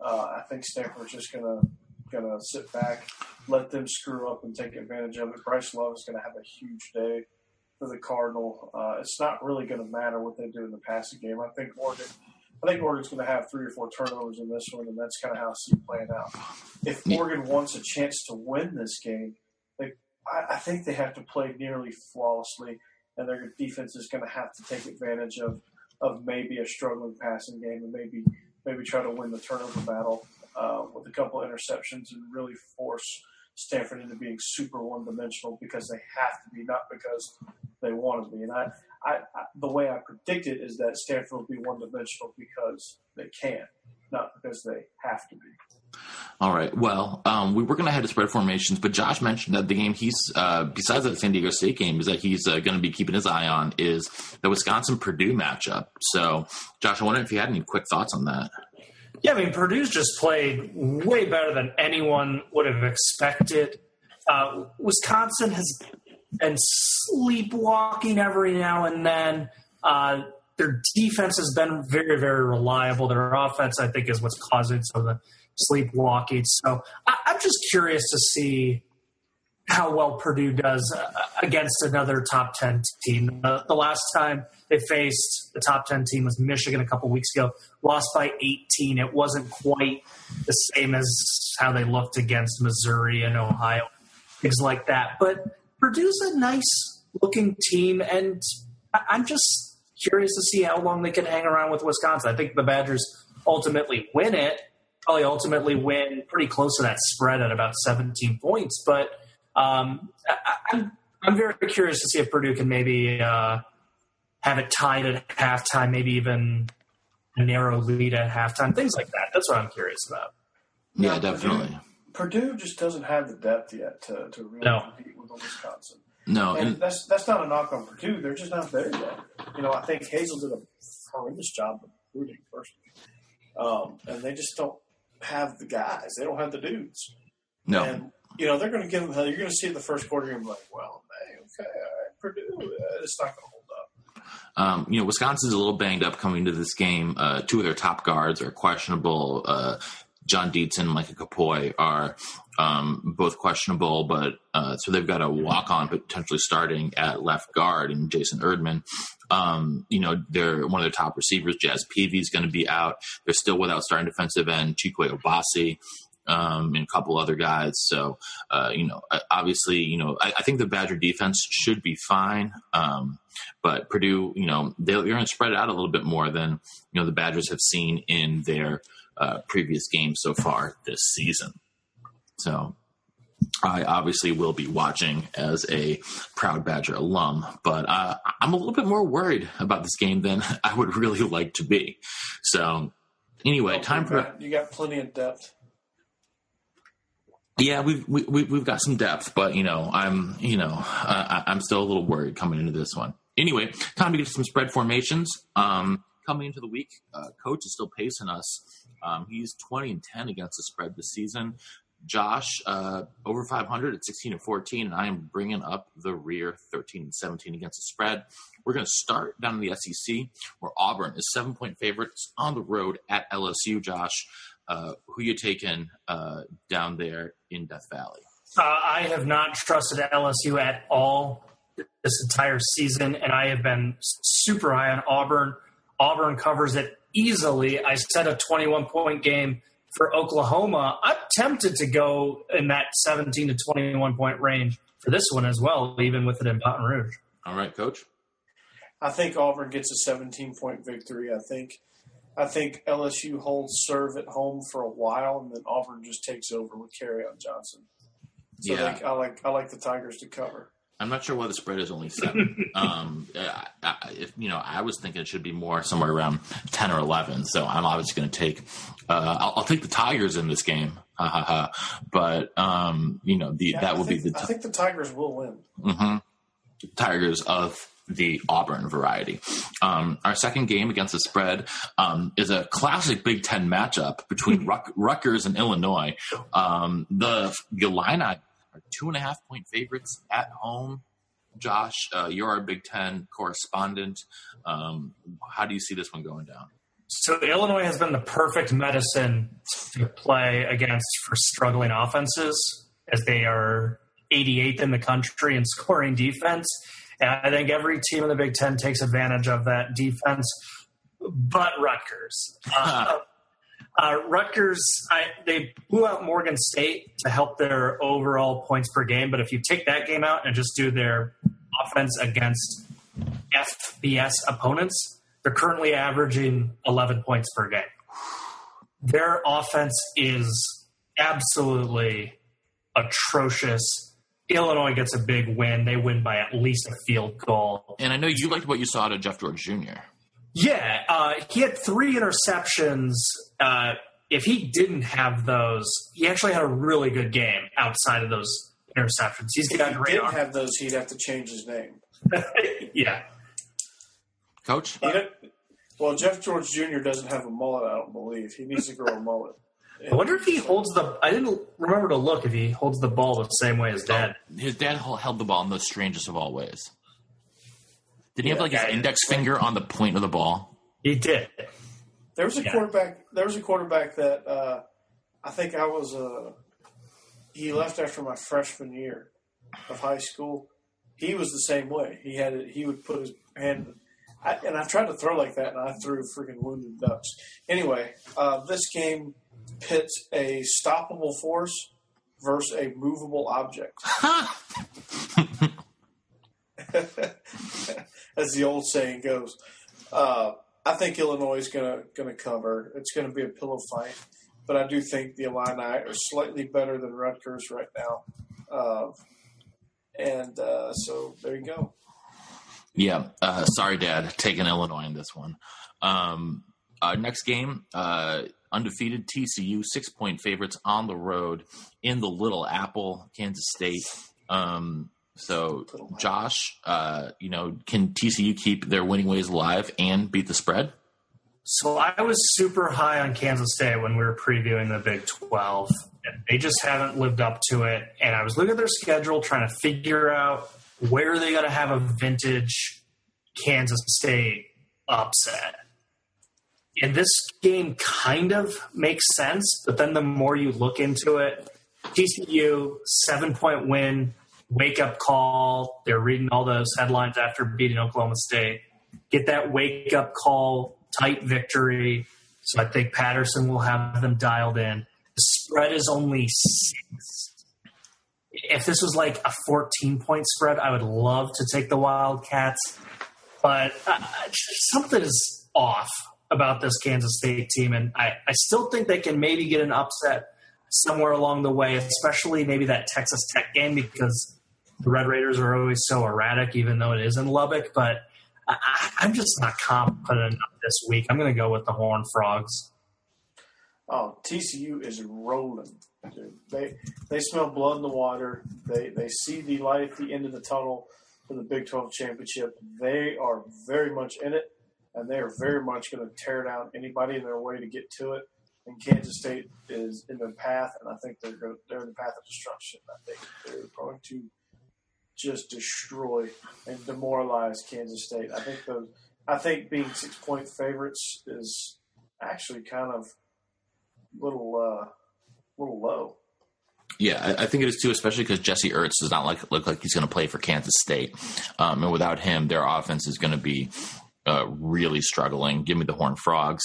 Uh, I think Stanford's just going to going to sit back, let them screw up, and take advantage of it. Bryce Love is going to have a huge day for the Cardinal. Uh, it's not really going to matter what they do in the passing game. I think Oregon. I think Oregon's going to have three or four turnovers in this one, and that's kind of how I see it playing out. If Oregon wants a chance to win this game, they, I, I think they have to play nearly flawlessly, and their defense is going to have to take advantage of of maybe a struggling passing game and maybe maybe try to win the turnover battle uh, with a couple interceptions and really force Stanford into being super one dimensional because they have to be, not because they want to be. And I, I, I the way I predict it is that Stanford will be one dimensional because they can, not because they have to be. All right. Well, um, we were going to head to spread formations, but Josh mentioned that the game he's, uh, besides that San Diego State game, is that he's uh, going to be keeping his eye on is the Wisconsin Purdue matchup. So, Josh, I wonder if you had any quick thoughts on that. Yeah, I mean, Purdue's just played way better than anyone would have expected. Uh, Wisconsin has been sleepwalking every now and then. Uh, their defense has been very, very reliable. Their offense, I think, is what's causing some of the sleepwalking. So I, I'm just curious to see how well Purdue does uh, against another top 10 team. Uh, the last time they faced the top 10 team was Michigan a couple weeks ago, lost by 18. It wasn't quite the same as how they looked against Missouri and Ohio, things like that. But Purdue's a nice looking team, and I'm just curious to see how long they can hang around with Wisconsin. I think the Badgers ultimately win it, probably ultimately win pretty close to that spread at about 17 points, but – um, I, am I'm very curious to see if Purdue can maybe uh, have it tied at halftime, maybe even a narrow lead at halftime, things like that. That's what I'm curious about. Yeah, definitely. Purdue, Purdue, just doesn't have the depth yet to, to really no. compete with Wisconsin. No, and, and, that's that's not a knock on Purdue. They're just not there yet. You know, I think Hazell did a horrendous job of recruiting personally, um, and they just don't have the guys. They don't have the dudes. No, and you know, they're going to give them hell. You're going to see the first quarter and be like, well, hey, okay, all right, Purdue, uh, it's not going to hold up. Um, you know, Wisconsin's a little banged up coming to this game. Uh, two of their top guards are questionable. Uh, John Dietz and Micah Kapoi are um, both questionable, but uh, so they've got a walk on potentially starting at left guard and Jason Erdmann. Um, you know, they're one of their top receivers. Jazz Peavy is going to be out. They're still without starting defensive end Chikwe Obasih um, and a couple other guys. So, uh, you know, obviously, you know, I, I, think the Badger defense should be fine. Um, but Purdue, you know, they, are going to spread it out a little bit more than, you know, the Badgers have seen in their uh, previous games so far this season. So, I obviously will be watching as a proud Badger alum, but uh, I'm a little bit more worried about this game than (laughs) I would really like to be. So, anyway, time for you got plenty of depth. Yeah, we've we, have we got some depth, but you know, I'm you know I, am still a little worried coming into this one. Anyway, time to get some spread formations. Um, coming into the week, uh, coach is still pacing us. Um, he's 20 and 10 against the spread this season. Josh uh, over 500 at 16 and 14, and I am bringing up the rear 13 and 17 against the spread. We're going to start down in the SEC, where Auburn is seven point favorites on the road at LSU. Josh, uh, who you taking uh, down there in Death Valley? Uh, I have not trusted LSU at all this entire season, and I have been super high on Auburn. Auburn covers it easily. I set a 21 point game for Oklahoma. I'm tempted to go in that 17 to 21 point range for this one as well, even with it in Baton Rouge. All right, coach. I think Auburn gets a 17 point victory. I think I think LSU holds serve at home for a while, and then Auburn just takes over with Kerryon Johnson. So yeah. I like I like the Tigers to cover. I'm not sure why the spread is only seven. (laughs) um, I, I, if you know, I was thinking it should be more somewhere around ten or eleven. So I'm obviously going to take. Uh, I'll, I'll, take the Tigers in this game. Ha ha ha! But um, you know, the Yeah, that I will think, be the. I think the Tigers will win. hmm Tigers of the Auburn variety. Um, our second game against the spread um, is a classic Big Ten matchup between (laughs) Ruck- Rutgers and Illinois. Um, the Illini are two and a half point favorites at home. Josh, uh, you're our Big Ten correspondent. Um, how do you see this one going down? So Illinois has been the perfect medicine to play against for struggling offenses, as they are 88th in the country in scoring defense. And I think every team in the Big Ten takes advantage of that defense, but Rutgers. (laughs) Uh, uh, Rutgers, I, they blew out Morgan State to help their overall points per game. But if you take that game out and just do their offense against FBS opponents, they're currently averaging 11 points per game. Their offense is absolutely atrocious. Illinois gets a big win. They win by at least a field goal. And I know you liked what you saw out of Jeff George Jr. Yeah, uh, he had three interceptions. Uh, if he didn't have those, he actually had a really good game outside of those interceptions. He's got he great didn't have those, he'd have to change his name. (laughs) yeah. Coach? He well, Jeff George Jr. doesn't have a mullet. I don't believe he needs to grow a mullet. I wonder if he holds the. I didn't remember to look if he holds the ball the same way as dad. His dad held the ball in the strangest of all ways. Did he have like his index finger on the point of the ball? He did. There was a Yeah. quarterback. There was a quarterback that uh, I think I was. Uh, he left after my freshman year of high school. He was the same way. He had it. He would put his hand, I, and I tried to throw like that, and I threw freaking wounded ducks. Anyway, uh, this game pits a stoppable force versus a movable object. (laughs) (laughs) As the old saying goes. Uh, I think Illinois is gonna gonna cover. It's gonna be a pillow fight, but I do think the Illini are slightly better than Rutgers right now, uh, and uh, so there you go. Yeah. Uh, sorry, Dad, taking Illinois in this one. Um, uh, next game, uh, undefeated TCU, six point favorites on the road in the Little Apple, Kansas State. Um, so, Josh, uh, you know, can TCU keep their winning ways alive and beat the spread? So I was super high on Kansas State when we were previewing the Big 12. They just haven't lived up to it. And I was looking at their schedule, trying to figure out where they going to have a vintage Kansas State upset. And this game kind of makes sense, but then the more you look into it, TCU seven point win, wake up call. They're reading all those headlines after beating Oklahoma State. Get that wake up call, tight victory. So I think Patterson will have them dialed in. The spread is only six. If this was like a 14 point spread, I would love to take the Wildcats, but uh, something is off about this Kansas State team, and I, I still think they can maybe get an upset somewhere along the way, especially maybe that Texas Tech game because the Red Raiders are always so erratic, even though it is in Lubbock. But I, I'm just not confident enough this week. I'm going to go with the Horned Frogs. Oh, TCU is rolling. Dude. They they smell blood in the water. They they see the light at the end of the tunnel for the Big Twelve championship. They are very much in it, and they are very much going to tear down anybody in their way to get to it. And Kansas State is in their path, and I think they're they're in the path of destruction. I think they're going to just destroy and demoralize Kansas State. I think the I think being six point favorites is actually kind of little uh little low. Yeah, I, think it is too, especially because Jesse Ertz does not like look like he's going to play for Kansas State, um, and without him, their offense is going to be uh, really struggling. Give me the Horned Frogs.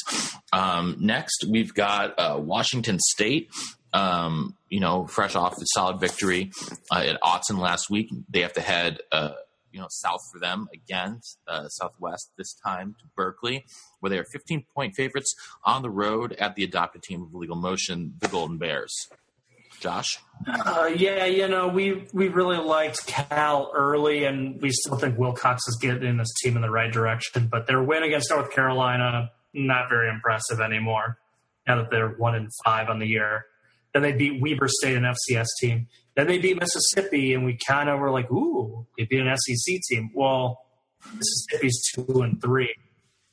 Um, next, we've got uh, Washington State. Um, you know, fresh off a solid victory uh, at Autzen last week, they have to head. Uh, you know, south for them again, uh, southwest this time to Berkeley, where they are 15 point favorites on the road at the adopted team of Legal Motion, the Golden Bears. Josh? Uh, yeah, you know, we we really liked Cal early, and we still think Wilcox is getting this team in the right direction. But their win against North Carolina, not very impressive anymore. Now that they're one in five on the year, then they beat Weber State, an FCS team. Then they beat Mississippi, and we kind of were like, "Ooh, they beat an SEC team." Well, Mississippi's two and three,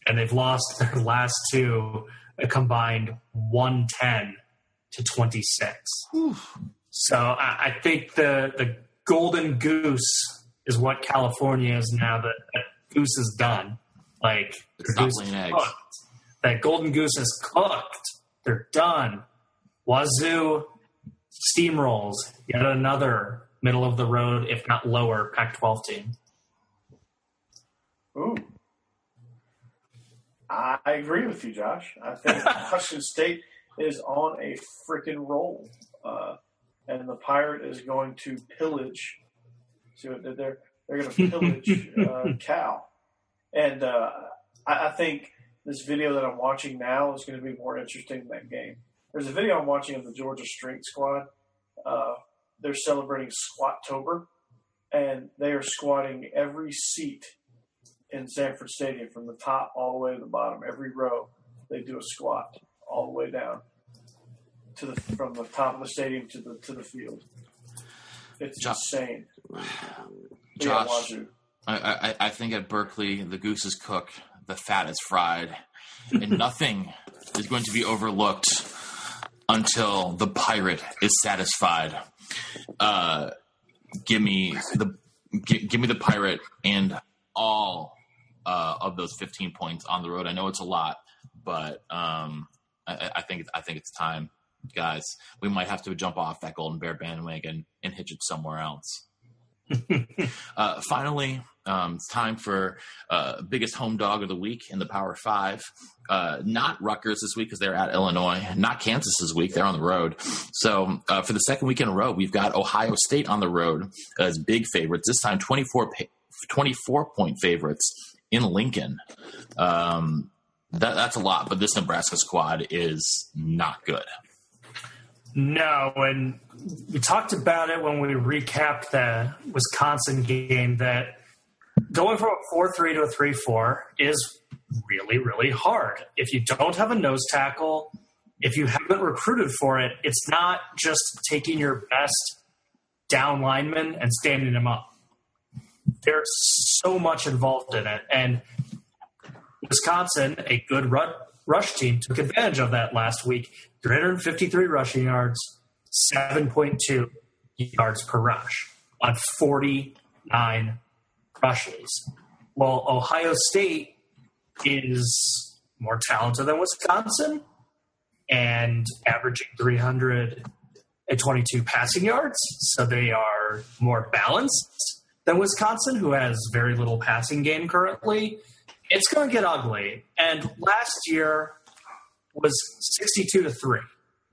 and they've lost their (laughs) last two, a combined one ten to twenty six. So I, I think the the golden goose is what California is now. That, that goose is done. Like the Stop goose laying is eggs. cooked. That golden goose is cooked. They're done. Wazoo steamrolls yet another middle of the road, if not lower, Pac-12 team. Ooh. I agree with you, Josh. I think (laughs) Washington State is on a freaking roll, uh, and the pirate is going to pillage. See what they did there? They're going to pillage (laughs) uh, Cal, and uh, I, I think this video that I'm watching now is going to be more interesting than that game. There's a video I'm watching of the Georgia Strength Squad. Uh, they're celebrating Squattober, and they are squatting every seat in Sanford Stadium from the top all the way to the bottom. Every row, they do a squat all the way down to the from the top of the stadium to the to the field. It's Jo- insane. (sighs) Josh. Yeah, I, I, I think at Berkeley, the goose is cooked, the fat is fried, and (laughs) nothing is going to be overlooked until the pirate is satisfied. Uh, give me the gi- give me the pirate and all uh, of those 15 points on the road. I know it's a lot, but um, I, I think I think it's time, guys. We might have to jump off that Golden Bear bandwagon and hitch it somewhere else. (laughs) Uh, finally, um, it's time for uh, biggest home dog of the week in the Power Five. Uh, not Rutgers this week because they're at Illinois. Not Kansas this week; they're on the road. So uh, for the second week in a row, we've got Ohio State on the road as big favorites. This time, 24, pa- 24 point favorites in Lincoln. Um, that, that's a lot, but this Nebraska squad is not good. No, and we talked about it when we recapped the Wisconsin game that going from a 4 3 to a 3 4 is really, really hard. If you don't have a nose tackle, if you haven't recruited for it, it's not just taking your best down lineman and standing him up. There's so much involved in it. And Wisconsin, a good ru- rush team, took advantage of that last week. 353 rushing yards, 7.2 yards per rush on 49 rushes. Well, Ohio State is more talented than Wisconsin and averaging 322 passing yards. So they are more balanced than Wisconsin, who has very little passing game currently. It's going to get ugly. And last year was 62 to 3.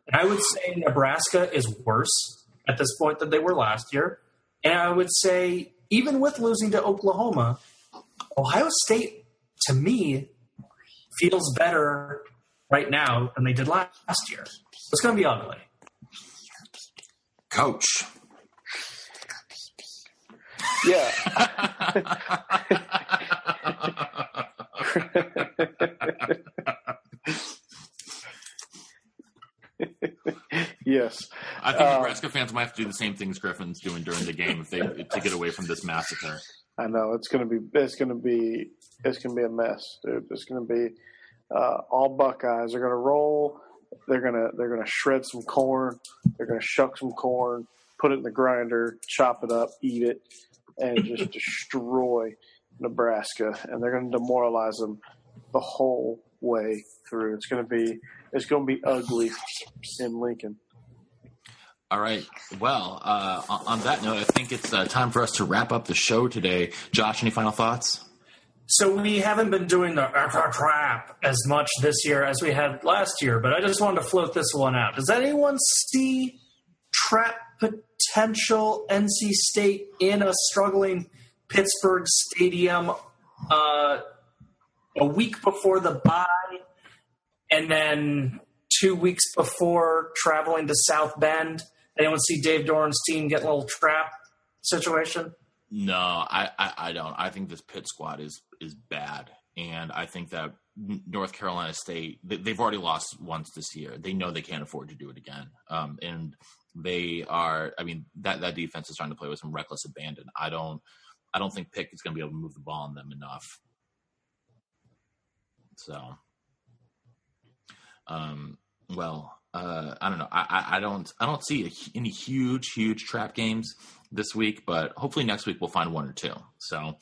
And I would say Nebraska is worse at this point than they were last year. And I would say, even with losing to Oklahoma, Ohio State, to me, feels better right now than they did last year. It's going to be ugly. Coach. Yeah. (laughs) (laughs) yes. I think Um, Nebraska fans might have to do the same things Griffin's doing during the game if they to get away from this massacre. I know it's gonna be it's gonna be it's gonna be a mess, dude. It's gonna be uh, all Buckeyes. They're gonna roll. They're gonna they're gonna shred some corn. They're gonna shuck some corn, put it in the grinder, chop it up, eat it, and just (laughs) destroy Nebraska. And they're gonna demoralize them the whole way through. It's gonna be it's gonna be ugly in Lincoln. All right. Well, uh, on that note, I think it's uh, time for us to wrap up the show today. Josh, any final thoughts? So we haven't been doing the crap as much this year as we had last year, but I just wanted to float this one out. Does anyone see trap potential NC State in a struggling Pittsburgh stadium uh, a week before the bye, and then two weeks before traveling to South Bend? Anyone see Dave Doeren's team get a little trap situation? No, I, I, I don't. I think this Pitt squad is is bad, and I think that North Carolina State they've already lost once this year. They know they can't afford to do it again, um, and they are. I mean that that defense is trying to play with some reckless abandon. I don't. I don't think Pitt is going to be able to move the ball on them enough. So, um, well, uh, I don't know. I, I, don't I don't see a, any huge huge trap games this week, but hopefully next week we'll find one or two. So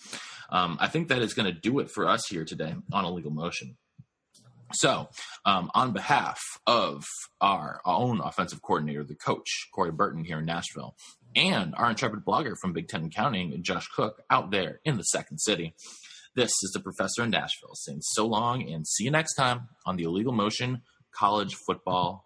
um, I think that is going to do it for us here today on Illegal Motion. So, um, on behalf of our own offensive coordinator, the coach, Corey Burton here in Nashville, and our intrepid blogger from Big Ten Counting, Josh Cook, out there in the second city, this is the professor in Nashville saying so long and see you next time on the Illegal Motion College Football